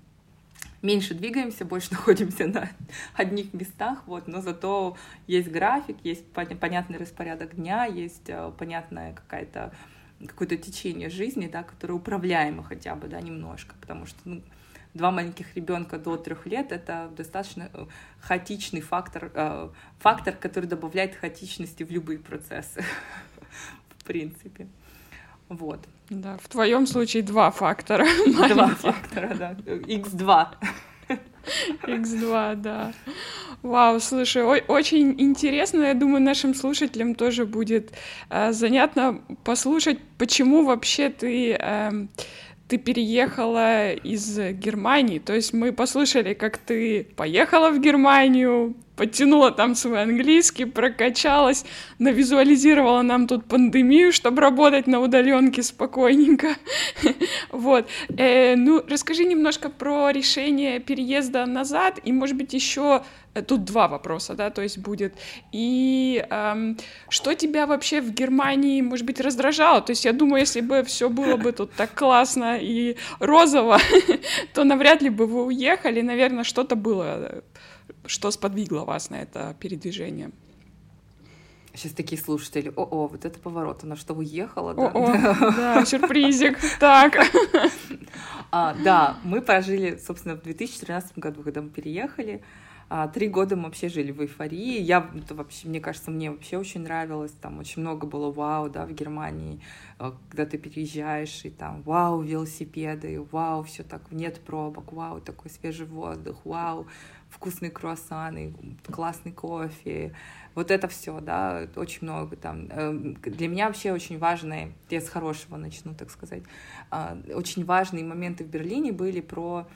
меньше двигаемся, больше находимся на одних местах, вот, но зато есть график, есть понятный распорядок дня, есть э, понятная какая-то какое-то течение жизни, да, которое управляемо хотя бы, да, немножко, потому что, ну, два маленьких ребенка до трех лет это достаточно э, хаотичный фактор, э, фактор, который добавляет хаотичности в любые процессы, в принципе. Вот. Да, в твоем случае два фактора. Два фактора, да. X2. X2, да. Вау, слушай, о- очень интересно. Я думаю, нашим слушателям тоже будет э, занятно послушать, почему вообще ты э, ты переехала из Германии. То есть мы послушали, как ты поехала в Германию, подтянула там свой английский, прокачалась, навизуализировала нам тут пандемию, чтобы работать на удаленке спокойненько. Вот. Э, ну, расскажи немножко про решение переезда назад, и, может быть, еще Э, тут два вопроса, да, то есть будет. И эм, что тебя вообще в Германии, может быть, раздражало? То есть я думаю, если бы все было бы тут так классно и розово, то навряд ли бы вы уехали. Наверное, что-то было, что сподвигло вас на это передвижение. Сейчас такие слушатели, о-о, вот это поворот, она что, уехала, да? О-о, да, сюрпризик, так. А, да, мы прожили, собственно, в 2013 году, когда мы переехали, а, три года мы вообще жили в эйфории. Я это вообще, мне кажется, мне вообще очень нравилось. Там очень много было вау, да, в Германии, а, когда ты переезжаешь, и там вау, велосипеды, вау, все так, нет пробок, вау, такой свежий воздух, вау, вкусные круассаны, классный кофе. Вот это все, да, очень много там. Эм, для меня вообще очень важные, я с хорошего начну, так сказать, а, очень важные моменты в Берлине были про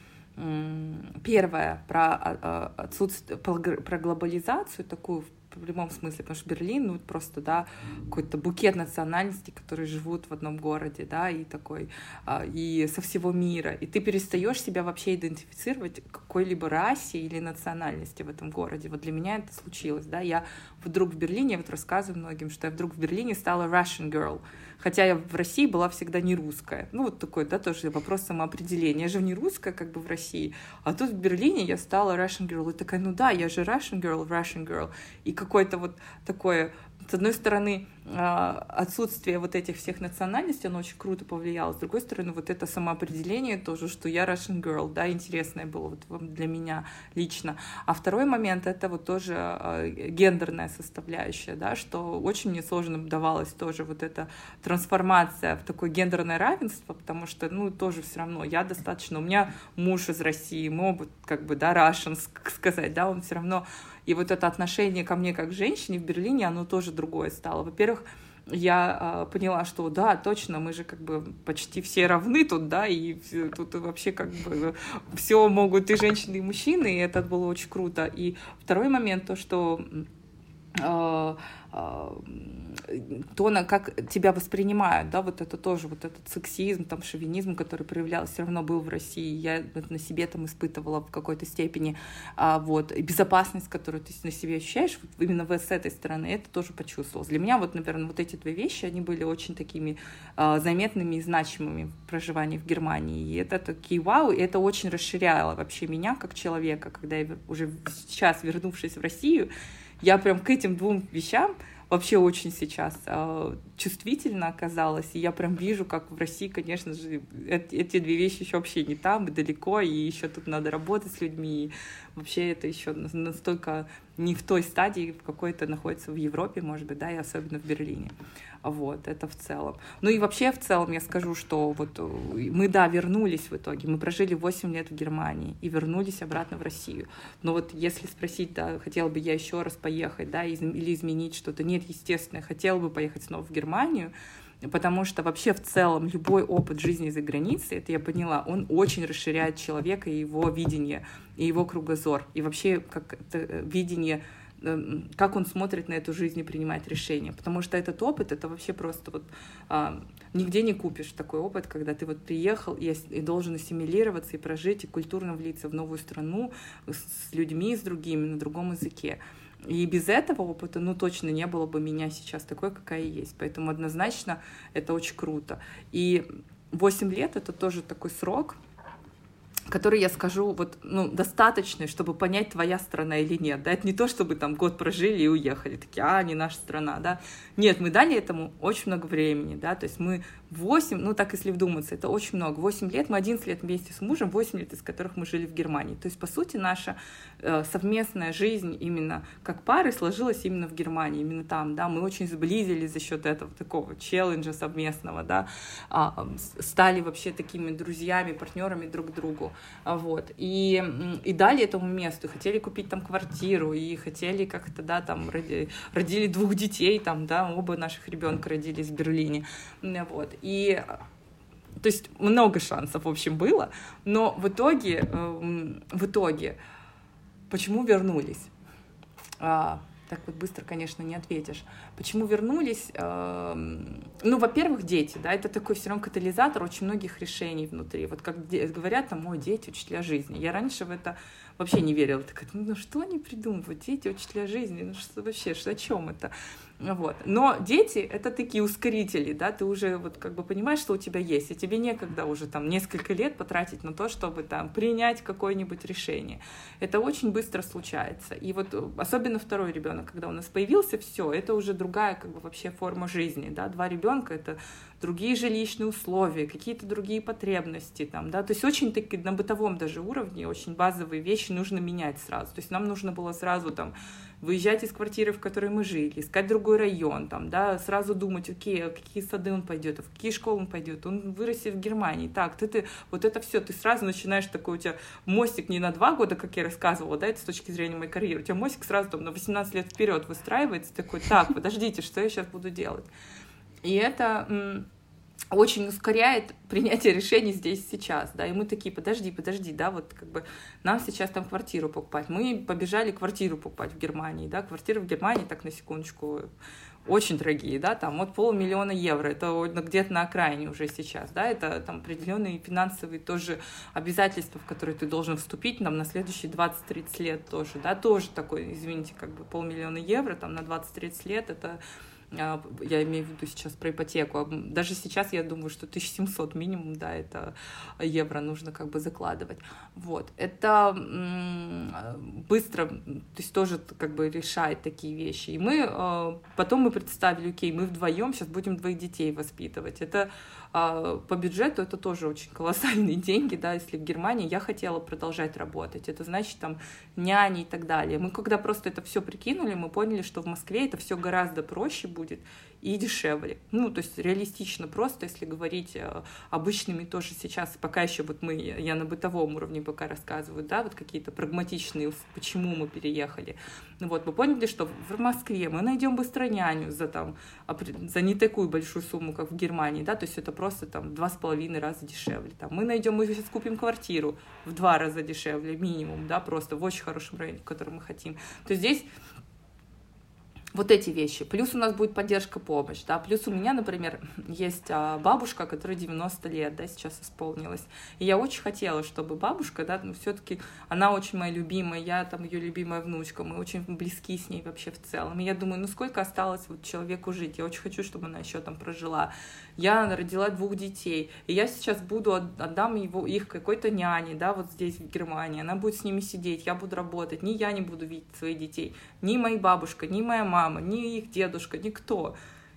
Первое про а, а, отсутствие, про глобализацию такую в прямом смысле, потому что Берлин, ну, просто, да, какой-то букет национальностей, которые живут в одном городе, да, и такой, а, и со всего мира, и ты перестаешь себя вообще идентифицировать какой-либо расе или национальности в этом городе. Вот для меня это случилось, да, я вдруг в Берлине, я вот рассказываю многим, что я вдруг в Берлине стала Russian girl, Хотя я в России была всегда не русская. Ну, вот такой, да, тоже вопрос самоопределения. Я же не русская, как бы в России. А тут в Берлине я стала Russian girl. И такая, ну да, я же Russian girl, Russian girl. И какое-то вот такое с одной стороны, а, отсутствие вот этих всех национальностей, оно очень круто повлияло. С другой стороны, вот это самоопределение тоже, что я Russian girl, да, интересное было вот для меня лично. А второй момент — это вот тоже а, гендерная составляющая, да, что очень мне сложно давалась тоже вот эта трансформация в такое гендерное равенство, потому что, ну, тоже все равно я достаточно... У меня муж из России, мы оба, как бы, да, Russian, сказать, да, он все равно и вот это отношение ко мне как женщине в Берлине, оно тоже другое стало. Во-первых, я э, поняла, что да, точно, мы же как бы почти все равны тут, да, и тут вообще как бы все могут и женщины, и мужчины, и это было очень круто. И второй момент, то, что э, то, на как тебя воспринимают, да, вот это тоже, вот этот сексизм, там, шовинизм, который проявлялся, все равно был в России, я на себе там испытывала в какой-то степени, а, вот, и безопасность, которую ты на себе ощущаешь, вот именно с этой стороны, это тоже почувствовалось. Для меня вот, наверное, вот эти две вещи, они были очень такими а, заметными и значимыми в проживании в Германии, и это такие вау, и это очень расширяло вообще меня как человека, когда я уже сейчас, вернувшись в Россию, я прям к этим двум вещам вообще очень сейчас э, чувствительно оказалась, и я прям вижу, как в России, конечно же, эти, эти две вещи еще вообще не там, и далеко, и еще тут надо работать с людьми, и вообще это еще настолько не в той стадии, в какой-то находится в Европе, может быть, да, и особенно в Берлине. Вот, это в целом. Ну и вообще в целом я скажу, что вот э, мы, да, вернулись в итоге. Мы прожили 8 лет в Германии и вернулись обратно в Россию. Но вот если спросить, да, хотела бы я еще раз поехать, да, или изменить что-то, нет, естественно, хотела бы поехать снова в Германию, потому что вообще в целом любой опыт жизни за границей, это я поняла, он очень расширяет человека и его видение, и его кругозор, и вообще как э, видение Эм, как он смотрит на эту жизнь и принимает решения. Потому что этот опыт, это вообще просто вот а, нигде не купишь такой опыт, когда ты вот приехал и, и должен ассимилироваться и прожить, и культурно влиться в новую страну с людьми, с другими, на другом языке. И без этого опыта, ну, точно не было бы меня сейчас такой, какая есть. Поэтому однозначно это очень круто. И 8 лет — это тоже такой срок, который я скажу, вот, ну, достаточный, чтобы понять, твоя страна или нет, да, это не то, чтобы там год прожили и уехали, такие, а, не наша страна, да, нет, мы дали этому очень много времени, да, то есть мы 8, ну так если вдуматься, это очень много. 8 лет, мы 11 лет вместе с мужем, 8 лет из которых мы жили в Германии. То есть, по сути, наша э, совместная жизнь именно как пары сложилась именно в Германии, именно там, да, мы очень сблизились за счет этого такого челленджа совместного, да, э, стали вообще такими друзьями, партнерами друг другу, вот, и, и дали этому месту, хотели купить там квартиру, и хотели как-то, да, там, родили, родили двух детей, там, да, оба наших ребенка родились в Берлине, вот, и то есть много шансов, в общем, было, но в итоге, эм, в итоге, почему вернулись? Так вот быстро, конечно, не ответишь. Почему вернулись? Эм, ну, во-первых, дети, да, это такой все равно катализатор очень многих решений внутри. Вот как говорят, там, ой, дети, учителя жизни. Я раньше в это вообще не верила. Так, ну, что они придумывают? Дети, учителя жизни, ну, что вообще, что, о чем это? Вот. Но дети — это такие ускорители, да, ты уже вот как бы понимаешь, что у тебя есть, и тебе некогда уже там несколько лет потратить на то, чтобы там принять какое-нибудь решение. Это очень быстро случается. И вот э, особенно второй ребенок, когда у нас появился, все, это уже другая как бы вообще форма жизни, да, два ребенка — это другие жилищные условия, какие-то другие потребности там, да, то есть очень таки на бытовом даже уровне очень базовые вещи нужно менять сразу, то есть нам нужно было сразу там выезжать из квартиры, в которой мы жили, искать другой район, там, да, сразу думать, окей, а какие сады он пойдет, а в какие школы он пойдет, он вырастет в Германии, так, ты, ты, вот это все, ты сразу начинаешь такой, у тебя мостик не на два года, как я рассказывала, да, это с точки зрения моей карьеры, у тебя мостик сразу там на 18 лет вперед выстраивается, такой, так, подождите, что я сейчас буду делать? И это очень ускоряет принятие решений здесь сейчас, да, и мы такие, подожди, подожди, да, вот как бы нам сейчас там квартиру покупать, мы побежали квартиру покупать в Германии, да, квартиры в Германии, так на секундочку, очень дорогие, да, там от полумиллиона евро, это где-то на окраине уже сейчас, да, это там определенные финансовые тоже обязательства, в которые ты должен вступить там на следующие 20-30 лет тоже, да, тоже такой, извините, как бы полмиллиона евро там на 20-30 лет, это я имею в виду сейчас про ипотеку, даже сейчас я думаю, что 1700 минимум, да, это евро нужно как бы закладывать. Вот, это быстро, то есть тоже как бы решает такие вещи. И мы, а, потом мы представили, окей, мы вдвоем сейчас будем двоих детей воспитывать. Это а, по бюджету это тоже очень колоссальные деньги, да, если в Германии я хотела продолжать работать, это значит там няни и так далее. Мы когда просто это все прикинули, мы поняли, что в Москве это все гораздо проще будет, и дешевле. Ну, то есть реалистично просто, если говорить э, обычными тоже сейчас, пока еще вот мы, я на бытовом уровне пока рассказываю, да, вот какие-то прагматичные, почему мы переехали. Ну вот, мы поняли, что в Москве мы найдем быстро няню за там, за не такую большую сумму, как в Германии, да, то есть это просто там два с половиной раза дешевле. Там мы найдем, мы сейчас купим квартиру в два раза дешевле минимум, да, просто в очень хорошем районе, в котором мы хотим. То есть здесь вот эти вещи. Плюс у нас будет поддержка, помощь, да, плюс у меня, например, есть а, бабушка, которая 90 лет, да, сейчас исполнилась, и я очень хотела, чтобы бабушка, да, ну, все-таки она очень моя любимая, я там ее любимая внучка, мы очень близки с ней вообще в целом, и я думаю, ну, сколько осталось вот человеку жить, я очень хочу, чтобы она еще там прожила, я родила двух детей, и я сейчас буду, отдам его, их какой-то няне, да, вот здесь, в Германии, она будет с ними сидеть, я буду работать, ни я не буду видеть своих детей, ни моя бабушка, ни моя мама, ни их дедушка, никто.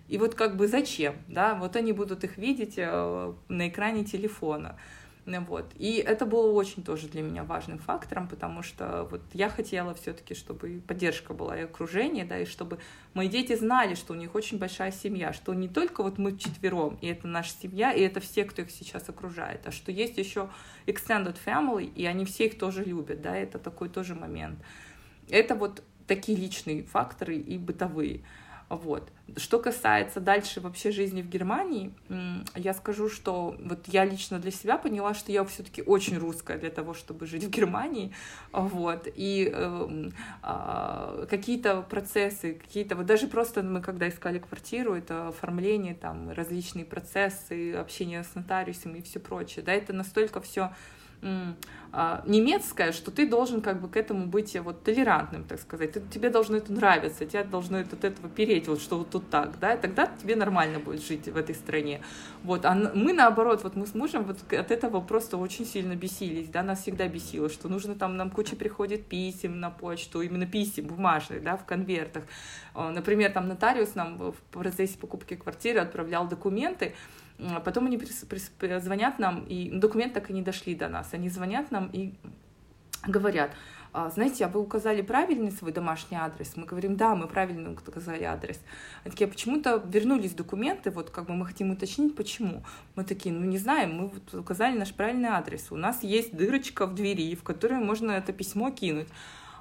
И вот как бы зачем, да, вот они будут их видеть э, на экране телефона. Вот. И это было очень тоже для меня важным фактором, потому что вот я хотела все-таки, чтобы поддержка была и окружение, да, и чтобы мои дети знали, что у них очень большая семья, что не только вот мы четвером, и это наша семья, и это все, кто их сейчас окружает, а что есть еще extended family, и они все их тоже любят, да, это такой тоже момент. Это вот такие личные факторы и бытовые. Вот. Что касается дальше вообще жизни в Германии, я скажу, что вот я лично для себя поняла, что я все-таки очень русская для того, чтобы жить в Германии, вот, и э, какие-то процессы, какие-то, вот даже просто мы когда искали квартиру, это оформление, там, различные процессы, общение с нотариусом и все прочее, да, это настолько все а, немецкая, что ты должен как бы к этому быть вот толерантным, так сказать. Ты, тебе должно это нравиться, тебя должно это, от этого переть, вот что вот тут так, да, и тогда тебе нормально будет жить в этой стране. Вот, а мы наоборот, вот мы с мужем вот от этого просто очень сильно бесились, да, нас всегда бесило, что нужно там, нам куча приходит писем на почту, именно писем бумажных, да, в конвертах. А, например, там нотариус нам в процессе покупки квартиры отправлял документы, потом они звонят нам, и документы так и не дошли до нас. Они звонят нам и говорят, «А, знаете, а вы указали правильный свой домашний адрес? Мы говорим, да, мы правильно указали адрес. Они такие, а почему-то вернулись документы, вот как бы мы хотим уточнить, почему. Мы такие, ну не знаем, мы вот указали наш правильный адрес. У нас есть дырочка в двери, в которую можно это письмо кинуть.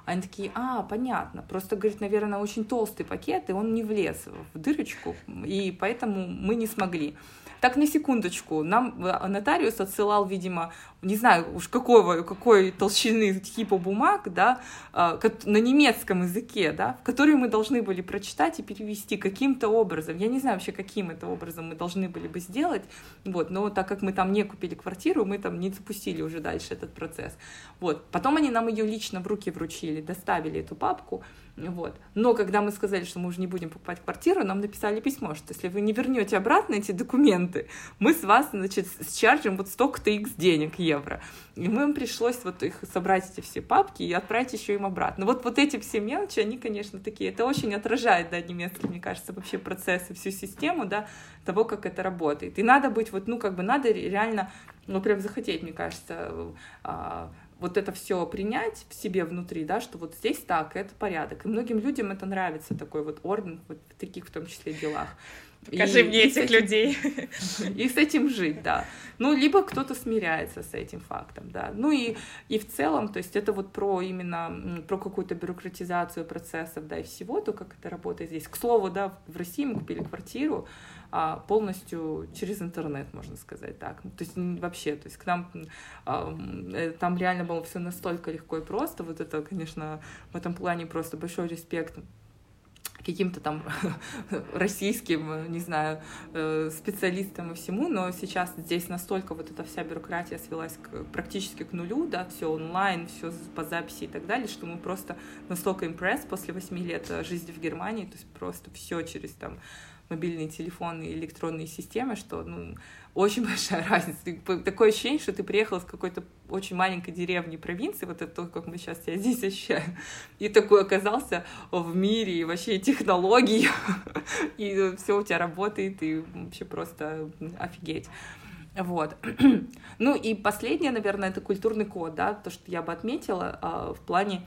Они такие, а, понятно. Просто, говорит, наверное, очень толстый пакет, и он не влез в дырочку, и поэтому мы не смогли. Так, на секундочку, нам э, нотариус отсылал, видимо, не знаю уж какого, какой толщины типа бумаг, да, а, на немецком языке, да, которые мы должны были прочитать и перевести каким-то образом. Я не знаю вообще, каким это образом мы должны были бы сделать, вот, но так как мы там не купили квартиру, мы там не запустили уже дальше этот процесс. Вот. Потом они нам ее лично в руки вручили, доставили эту папку, вот. Но когда мы сказали, что мы уже не будем покупать квартиру, нам написали письмо, что если вы не вернете обратно эти документы, мы с вас, значит, счаржим вот столько-то x денег, евро. И мы им пришлось вот их собрать эти все папки и отправить еще им обратно. Вот, вот эти все мелочи, они, конечно, такие, это очень отражает, да, немецкий, мне кажется, вообще процессы, всю систему, да, того, как это работает. И надо быть вот, ну, как бы надо реально, ну, прям захотеть, мне кажется, а, вот это все принять в себе внутри, да, что вот здесь так, это порядок. И многим людям это нравится, такой вот орден вот в таких в том числе делах. Покажи и, мне и этих этим, людей. И с этим жить, да. Ну, либо кто-то смиряется с этим фактом, да. Ну и, и в целом, то есть это вот про именно, про какую-то бюрократизацию процессов, да, и всего, то, как это работает здесь. К слову, да, в России мы купили квартиру, полностью через интернет, можно сказать так. То есть вообще, то есть к нам а, э, там реально было все настолько легко и просто. Вот это, конечно, в этом плане просто большой респект каким-то там российским, не знаю, э, специалистам и всему, но сейчас здесь настолько вот эта вся бюрократия свелась к, практически к нулю, да, все онлайн, все по записи и так далее, что мы просто настолько импресс после восьми лет э, жизни в Германии, то есть просто все через там мобильные телефоны и электронные системы, что ну, очень большая разница. Такое ощущение, что ты приехал с какой-то очень маленькой деревни провинции, вот это то, как мы сейчас тебя здесь ощущаем, и такой оказался в мире и вообще технологий, и все у тебя работает, и вообще просто офигеть. Вот. Ну и последнее, наверное, это культурный код, да, то, что я бы отметила а, в плане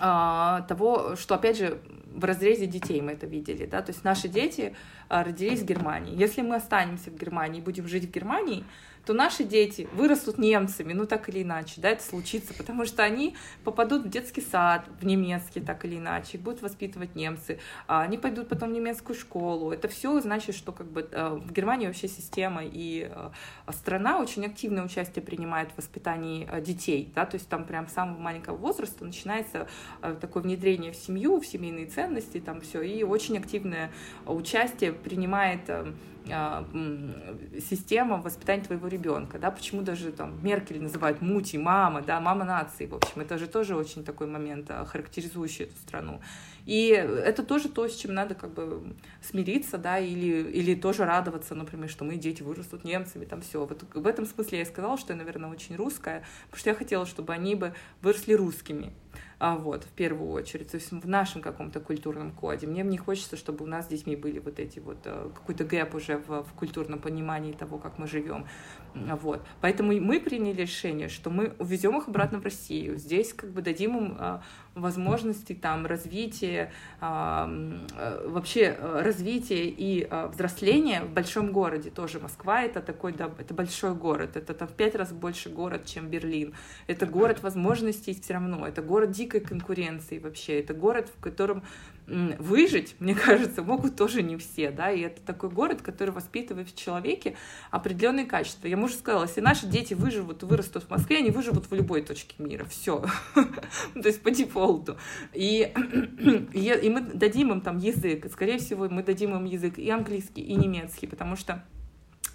а, того, что, опять же, в разрезе детей мы это видели, да, то есть наши дети а, родились в Германии. Если мы останемся в Германии и будем жить в Германии, то наши дети вырастут немцами, ну так или иначе, да, это случится, потому что они попадут в детский сад, в немецкий, так или иначе, будут воспитывать немцы, а они пойдут потом в немецкую школу. Это все значит, что как бы э, в Германии вообще система и э, страна очень активное участие принимает в воспитании э, детей, да, то есть там прям с самого маленького возраста начинается такое внедрение в семью, в семейные ценности, там все, и очень активное участие принимает система воспитания твоего ребенка, да, почему даже там Меркель называют мути, мама, да, мама нации, в общем, это же тоже очень такой момент, а, характеризующий эту страну. И это тоже то, с чем надо как бы смириться, да, или, или тоже радоваться, например, что мы дети вырастут немцами, там все. Вот в этом смысле я и сказала, что я, наверное, очень русская, потому что я хотела, чтобы они бы выросли русскими а, вот, в первую очередь, то есть в нашем каком-то культурном коде. Мне не хочется, чтобы у нас с детьми были вот эти вот, э, какой-то гэп уже в, в культурном понимании того, как мы живем. Вот. Поэтому мы приняли решение, что мы увезем их обратно в Россию. Здесь как бы дадим им возможности там развития, э, вообще э, развития и а, взросления в большом городе тоже. Москва это такой, да, это большой город, это там в пять раз больше город, чем Берлин. Это город возможностей все равно, это город дикой конкуренции вообще, это город, в котором выжить, мне кажется, могут тоже не все, да, и это такой город, который воспитывает в человеке определенные качества. Я уже сказала, если наши дети выживут вырастут в Москве, они выживут в любой точке мира, все, то есть по дефолту. И, и мы дадим им там язык, скорее всего, мы дадим им язык и английский, и немецкий, потому что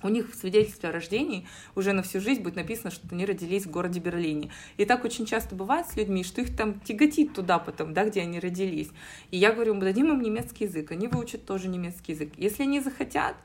у них в свидетельстве о рождении уже на всю жизнь будет написано, что они родились в городе Берлине. И так очень часто бывает с людьми, что их там тяготит туда потом, да, где они родились. И я говорю, мы дадим им немецкий язык, они выучат тоже немецкий язык. Если они захотят,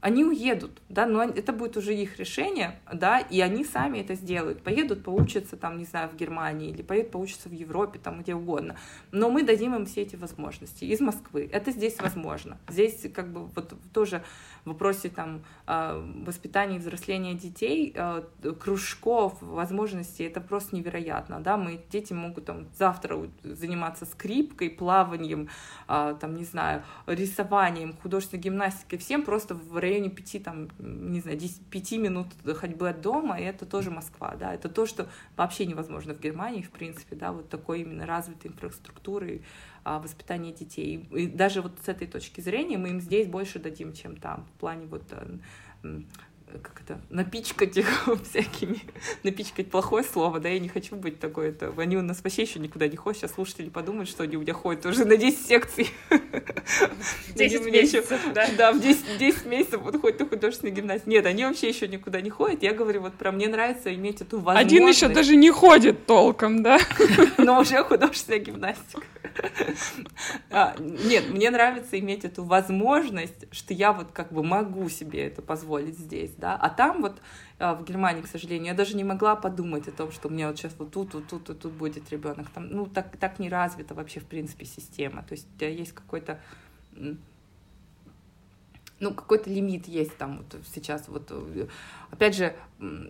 они уедут, да, но это будет уже их решение, да, и они сами это сделают, поедут поучатся там, не знаю, в Германии или поедут поучатся в Европе, там где угодно, но мы дадим им все эти возможности. Из Москвы, это здесь возможно, здесь как бы вот тоже в вопросе там а, воспитания и взросления детей, а, кружков, возможностей, это просто невероятно, да, мы, дети могут там завтра заниматься скрипкой, плаванием, а, там, не знаю, рисованием, художественной гимнастикой, всем просто в районе пяти, там, не знаю, 10, пяти минут ходьбы от дома, и это тоже Москва, да, это то, что вообще невозможно в Германии, в принципе, да, вот такой именно развитой инфраструктуры, воспитания детей. И даже вот с этой точки зрения мы им здесь больше дадим, чем там, в плане вот э, как это, напичкать их всякими, напичкать плохое слово, да, я не хочу быть такой, это, они у нас вообще еще никуда не ходят, сейчас слушатели подумают, что они у меня ходят уже на 10 секций. 10 месяцев, да? Да, в 10, 10 месяцев вот ходят на художественную гимнастику. Нет, они вообще еще никуда не ходят, я говорю, вот про мне нравится иметь эту возможность. Один еще даже не ходит толком, да? Но уже художественная гимнастика. А, нет, мне нравится иметь эту возможность, что я вот как бы могу себе это позволить здесь, да, а там вот а, в Германии, к сожалению, я даже не могла подумать о том, что у меня вот сейчас вот тут, вот тут, вот тут будет ребенок. Там, ну, так, так не развита вообще, в принципе, система. То есть у тебя есть какой-то ну, какой-то лимит есть там вот сейчас вот опять же,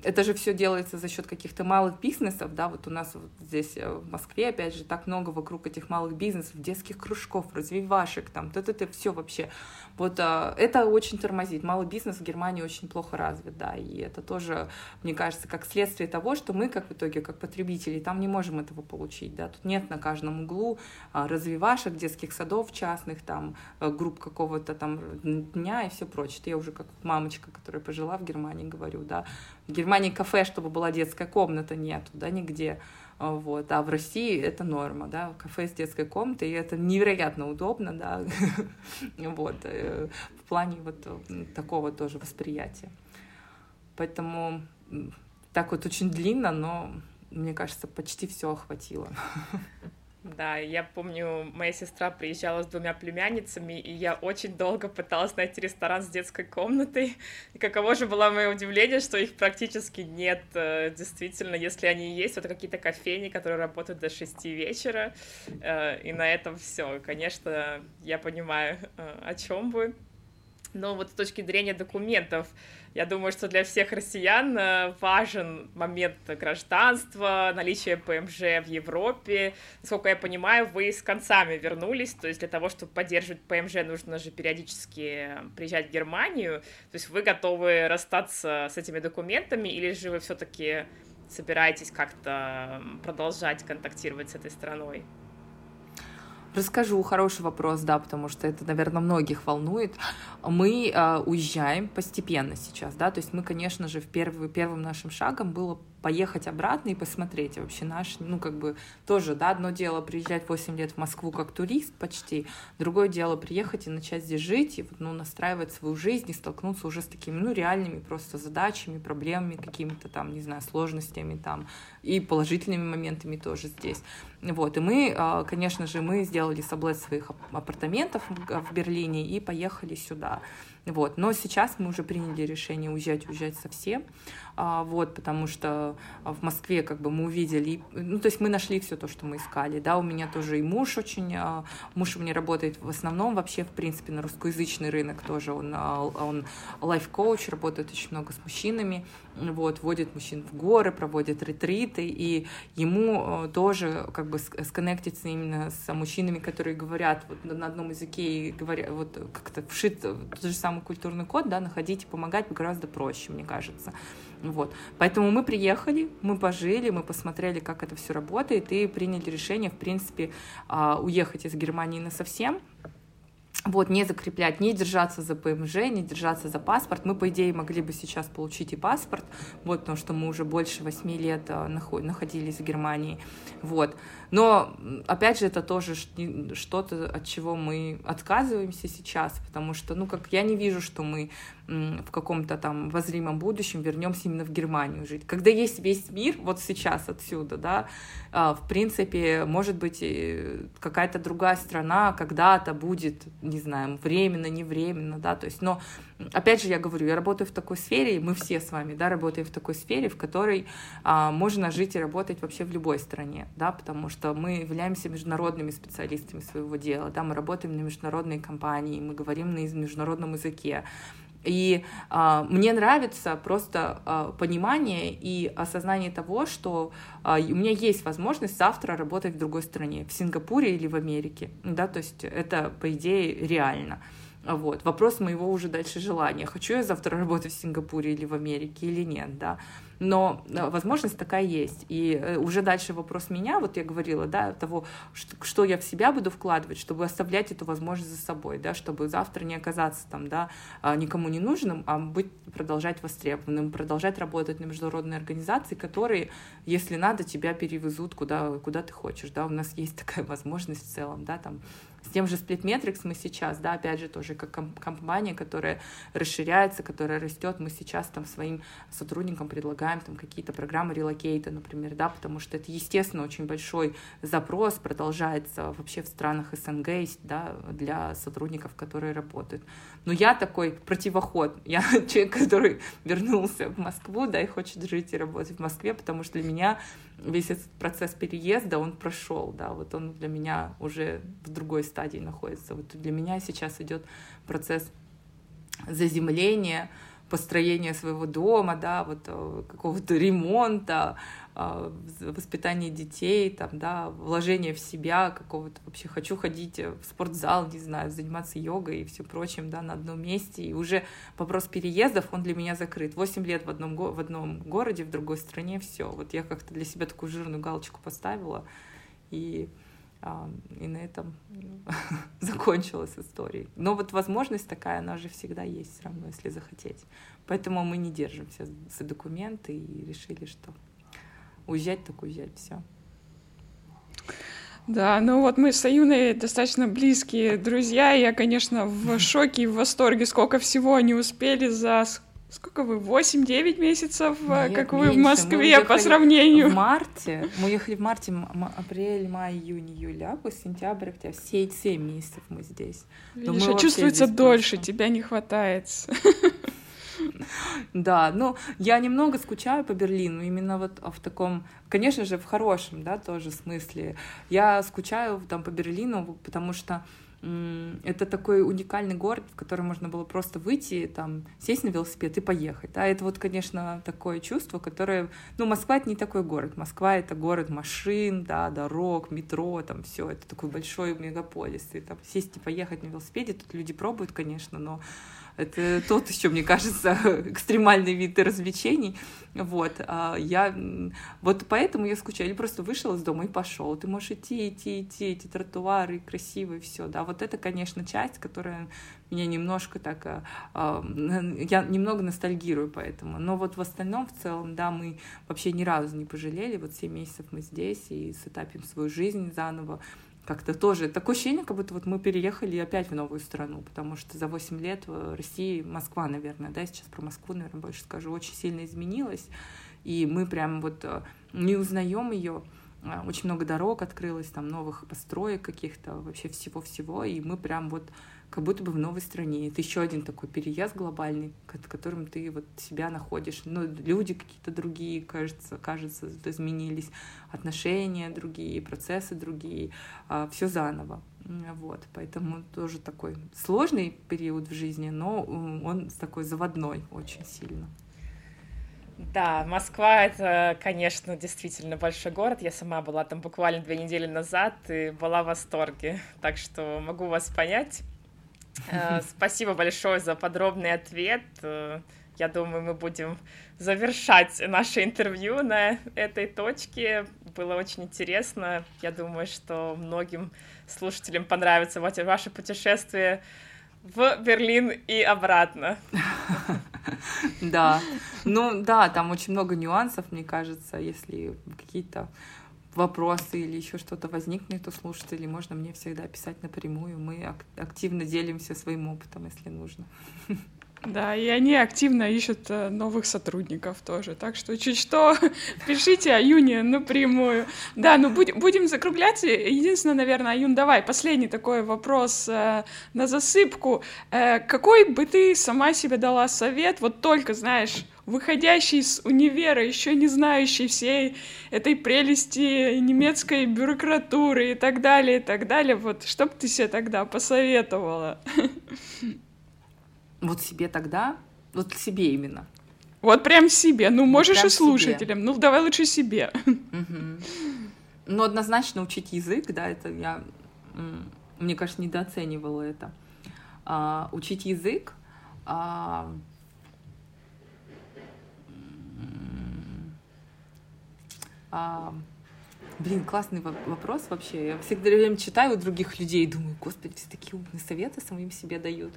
это же все делается за счет каких-то малых бизнесов, да, вот у нас вот здесь э, в Москве, опять же, так много вокруг этих малых бизнесов, детских кружков, развивашек, там, это, это все вообще. Вот а, это очень тормозит. Малый бизнес в Германии очень плохо развит, да, и это тоже, мне кажется, как следствие того, что мы, как в итоге, как потребители, там не можем этого получить, да, тут нет на каждом углу а, развивашек, детских садов частных, там, э, групп какого-то там дня и все прочее. Это я уже как мамочка, которая пожила в Германии, говорю, говорю, да. В Германии кафе, чтобы была детская комната, нету, да, нигде. Вот. А в России это норма, да, кафе с детской комнатой, и это невероятно удобно, да, вот, э, в плане вот такого тоже восприятия. Поэтому так вот очень длинно, но мне кажется, почти все охватило. Да, я помню, моя сестра приезжала с двумя племянницами, и я очень долго пыталась найти ресторан с детской комнатой. И каково же было мое удивление, что их практически нет. Э, действительно, если они есть, это какие-то кофейни, которые работают до 6 вечера. Э, и на этом все. Конечно, я понимаю, э, о чем вы. Но вот с точки зрения документов, я думаю, что для всех россиян э, важен момент гражданства, наличие ПМЖ в Европе. Насколько я понимаю, вы с концами вернулись, то есть для того, чтобы поддерживать ПМЖ, нужно же периодически приезжать в Германию. То есть вы готовы расстаться с этими документами, или же вы все-таки собираетесь как-то продолжать контактировать с этой страной? Расскажу, хороший вопрос, да, потому что это, наверное, многих волнует. Мы э, уезжаем постепенно сейчас, да, то есть мы, конечно же, в первый, первым нашим шагом было поехать обратно и посмотреть вообще наш, ну, как бы, тоже, да, одно дело приезжать 8 лет в Москву как турист почти, другое дело приехать и начать здесь жить, и, ну, настраивать свою жизнь и столкнуться уже с такими, ну, реальными просто задачами, проблемами, какими-то там, не знаю, сложностями там, и положительными моментами тоже здесь. Вот, и мы, а, конечно же, мы сделали саблет своих апартаментов в Берлине и поехали сюда. Вот. Но сейчас мы уже приняли решение уезжать, уезжать совсем. А, вот, потому что в Москве как бы мы увидели, ну, то есть мы нашли все то, что мы искали, да, у меня тоже и муж очень, а, муж у меня работает в основном вообще, в принципе, на русскоязычный рынок тоже, он, а, он лайф-коуч, работает очень много с мужчинами, вот, водит мужчин в горы, проводит ретриты, и ему тоже как бы сконнектиться именно с мужчинами, которые говорят вот на одном языке и говорят, вот как-то вшит тот же самый культурный код, да, находить и помогать гораздо проще, мне кажется. Вот. Поэтому мы приехали, мы пожили, мы посмотрели, как это все работает, и приняли решение, в принципе, а, уехать из Германии на совсем вот, не закреплять, не держаться за ПМЖ, не держаться за паспорт. Мы, по идее, могли бы сейчас получить и паспорт, вот, потому что мы уже больше восьми лет а, находились в Германии, вот. Но, опять же, это тоже что-то, от чего мы отказываемся сейчас, потому что, ну, как я не вижу, что мы в каком-то там возримом будущем вернемся именно в Германию жить. Когда есть весь мир, вот сейчас отсюда, да, а, в принципе, может быть, какая-то другая страна когда-то будет, не знаю, временно, не временно, да, то есть, но опять же, я говорю, я работаю в такой сфере, мы все с вами, да, работаем в такой сфере, в которой а, можно жить и работать вообще в любой стране, да, потому что мы являемся международными специалистами своего дела, да, мы работаем на международные компании, мы говорим на международном языке, и а, мне нравится просто а, понимание и осознание того, что а, у меня есть возможность завтра работать в другой стране, в Сингапуре или в Америке. Да, то есть это, по идее, реально. Вот. Вопрос моего уже дальше желания. Хочу я завтра работать в Сингапуре или в Америке или нет, да. Но возможность такая есть. И э, уже дальше вопрос меня, вот я говорила, да, того, что, я в себя буду вкладывать, чтобы оставлять эту возможность за собой, да, чтобы завтра не оказаться там, да, а, никому не нужным, а быть, продолжать востребованным, продолжать работать на международные организации, которые, если надо, тебя перевезут куда, куда ты хочешь, да, у нас есть такая возможность в целом, да, там, с тем же Splitmetrics мы сейчас, да, опять же, тоже как компания, которая расширяется, которая растет, мы сейчас там своим сотрудникам предлагаем там какие-то программы релокейта, например, да, потому что это, естественно, очень большой запрос, продолжается вообще в странах СНГ, да, для сотрудников, которые работают. Но я такой противоход, я человек, который вернулся в Москву, да, и хочет жить и работать в Москве, потому что для меня весь этот процесс переезда, он прошел, да, вот он для меня уже в другой стадии находится. Вот для меня сейчас идет процесс заземления, построения своего дома, да, вот э, какого-то ремонта, а, воспитание детей, там, да, вложение в себя какого-то вообще. Хочу ходить в спортзал, не знаю, заниматься йогой и все прочим, да, на одном месте. И уже вопрос переездов, он для меня закрыт. Восемь лет в одном, в одном городе, в другой стране, все. Вот я как-то для себя такую жирную галочку поставила. И и на этом закончилась история. Но вот возможность такая, она же всегда есть все равно, если захотеть. Поэтому мы не держимся за документы и решили, что уезжать, так уезжать, все. Да, ну вот мы с Аюной достаточно близкие друзья. Я, конечно, в шоке и в восторге, сколько всего они успели за Сколько вы? 8-9 месяцев, Нет, как вы меньше. в Москве по сравнению? В марте. Мы ехали в марте, апрель, май, июнь, июль, август, сентябрь, октябрь. Все 7 месяцев мы здесь. Видишь, а чувствуется дольше, просто. тебя не хватает. Да, ну, я немного скучаю по Берлину, именно вот в таком, конечно же, в хорошем, да, тоже смысле. Я скучаю там по Берлину, потому что это такой уникальный город, в который можно было просто выйти, там, сесть на велосипед и поехать. Да, это вот, конечно, такое чувство, которое... Ну, Москва — это не такой город. Москва — это город машин, да, дорог, метро, там все. Это такой большой мегаполис. И там сесть и поехать на велосипеде, тут люди пробуют, конечно, но это тот еще, мне кажется, экстремальный вид развлечений. Вот. А я... Вот поэтому я скучаю. Или просто вышел из дома и пошел. Ты можешь идти, идти, идти, эти тротуары красивые, все. Да, вот это, конечно, часть, которая меня немножко так... А, а, я немного ностальгирую поэтому. Но вот в остальном, в целом, да, мы вообще ни разу не пожалели. Вот 7 месяцев мы здесь и сетапим свою жизнь заново как-то тоже. Такое ощущение, как будто вот мы переехали опять в новую страну, потому что за 8 лет в России, Москва, наверное, да, сейчас про Москву, наверное, больше скажу, очень сильно изменилась, и мы прям вот э, не узнаем ее, а, очень много дорог открылось, там новых построек каких-то, вообще всего-всего, и мы прям вот как будто бы в новой стране. Это еще один такой переезд глобальный, которым ты вот себя находишь. Ну, люди какие-то другие, кажется, кажется, изменились, отношения другие, процессы другие, а, все заново. Вот, поэтому тоже такой сложный период в жизни, но он такой заводной очень сильно. Да, Москва — это, конечно, действительно большой город. Я сама была там буквально две недели назад и была в восторге. Так что могу вас понять. Э, спасибо большое за подробный ответ. Э, я думаю, мы будем завершать наше интервью на этой точке. Было очень интересно. Я думаю, что многим слушателям понравится ваше путешествие в Берлин и обратно. Да, ну да, там очень много нюансов, мне кажется, если какие-то вопросы или еще что-то возникнет у слушателей, можно мне всегда писать напрямую. Мы активно делимся своим опытом, если нужно. Да, и они активно ищут э, новых сотрудников тоже. Так что чуть что, пишите Аюне напрямую. Да, ну будем, будем закругляться. Единственное, наверное, Аюн, давай, последний такой вопрос э, на засыпку. Э, какой бы ты сама себе дала совет, вот только, знаешь, выходящий из универа, еще не знающий всей этой прелести немецкой бюрократуры и так далее, и так далее, вот что бы ты себе тогда посоветовала? Вот себе тогда, вот себе именно. Вот прям себе, ну можешь и слушателям, себе. ну давай лучше себе. Угу. Ну однозначно учить язык, да, это я, мне кажется, недооценивала это. А, учить язык, а, А, блин, классный вопрос вообще. Я всегда время читаю у других людей и думаю, господи, все такие умные советы самим себе дают.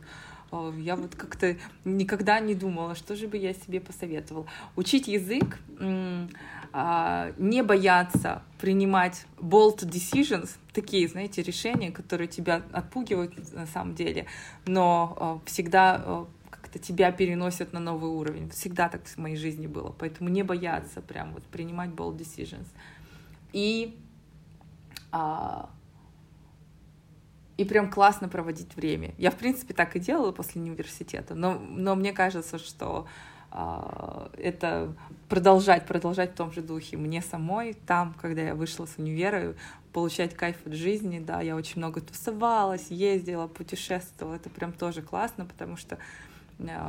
А, я вот как-то никогда не думала, что же бы я себе посоветовала. Учить язык, а, не бояться принимать bold decisions, такие, знаете, решения, которые тебя отпугивают на самом деле, но а, всегда как-то тебя переносят на новый уровень. Всегда так в моей жизни было. Поэтому не бояться прям вот принимать bold decisions. И и прям классно проводить время. Я, в принципе, так и делала после университета, но, но мне кажется, что э, это продолжать, продолжать в том же духе. Мне самой там, когда я вышла с универа, получать кайф от жизни, да, я очень много тусовалась, ездила, путешествовала, это прям тоже классно, потому что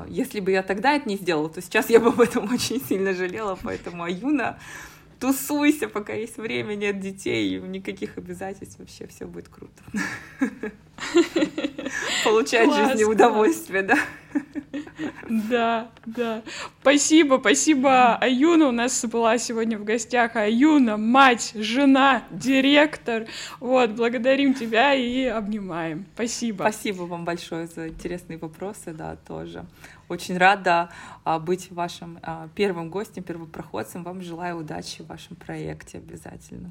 если бы я тогда это не сделала, то сейчас я бы об этом очень сильно жалела, поэтому Аюна тусуйся, пока есть время, нет детей, никаких обязательств, вообще все будет круто. Получать жизни удовольствие, да. Да, да. Спасибо, спасибо, Аюна. У нас была сегодня в гостях Аюна, мать, жена, директор. Вот, благодарим тебя и обнимаем. Спасибо. Спасибо вам большое за интересные вопросы, да, тоже. Очень рада а, быть вашим а, первым гостем, первопроходцем. Вам желаю удачи в вашем проекте обязательно.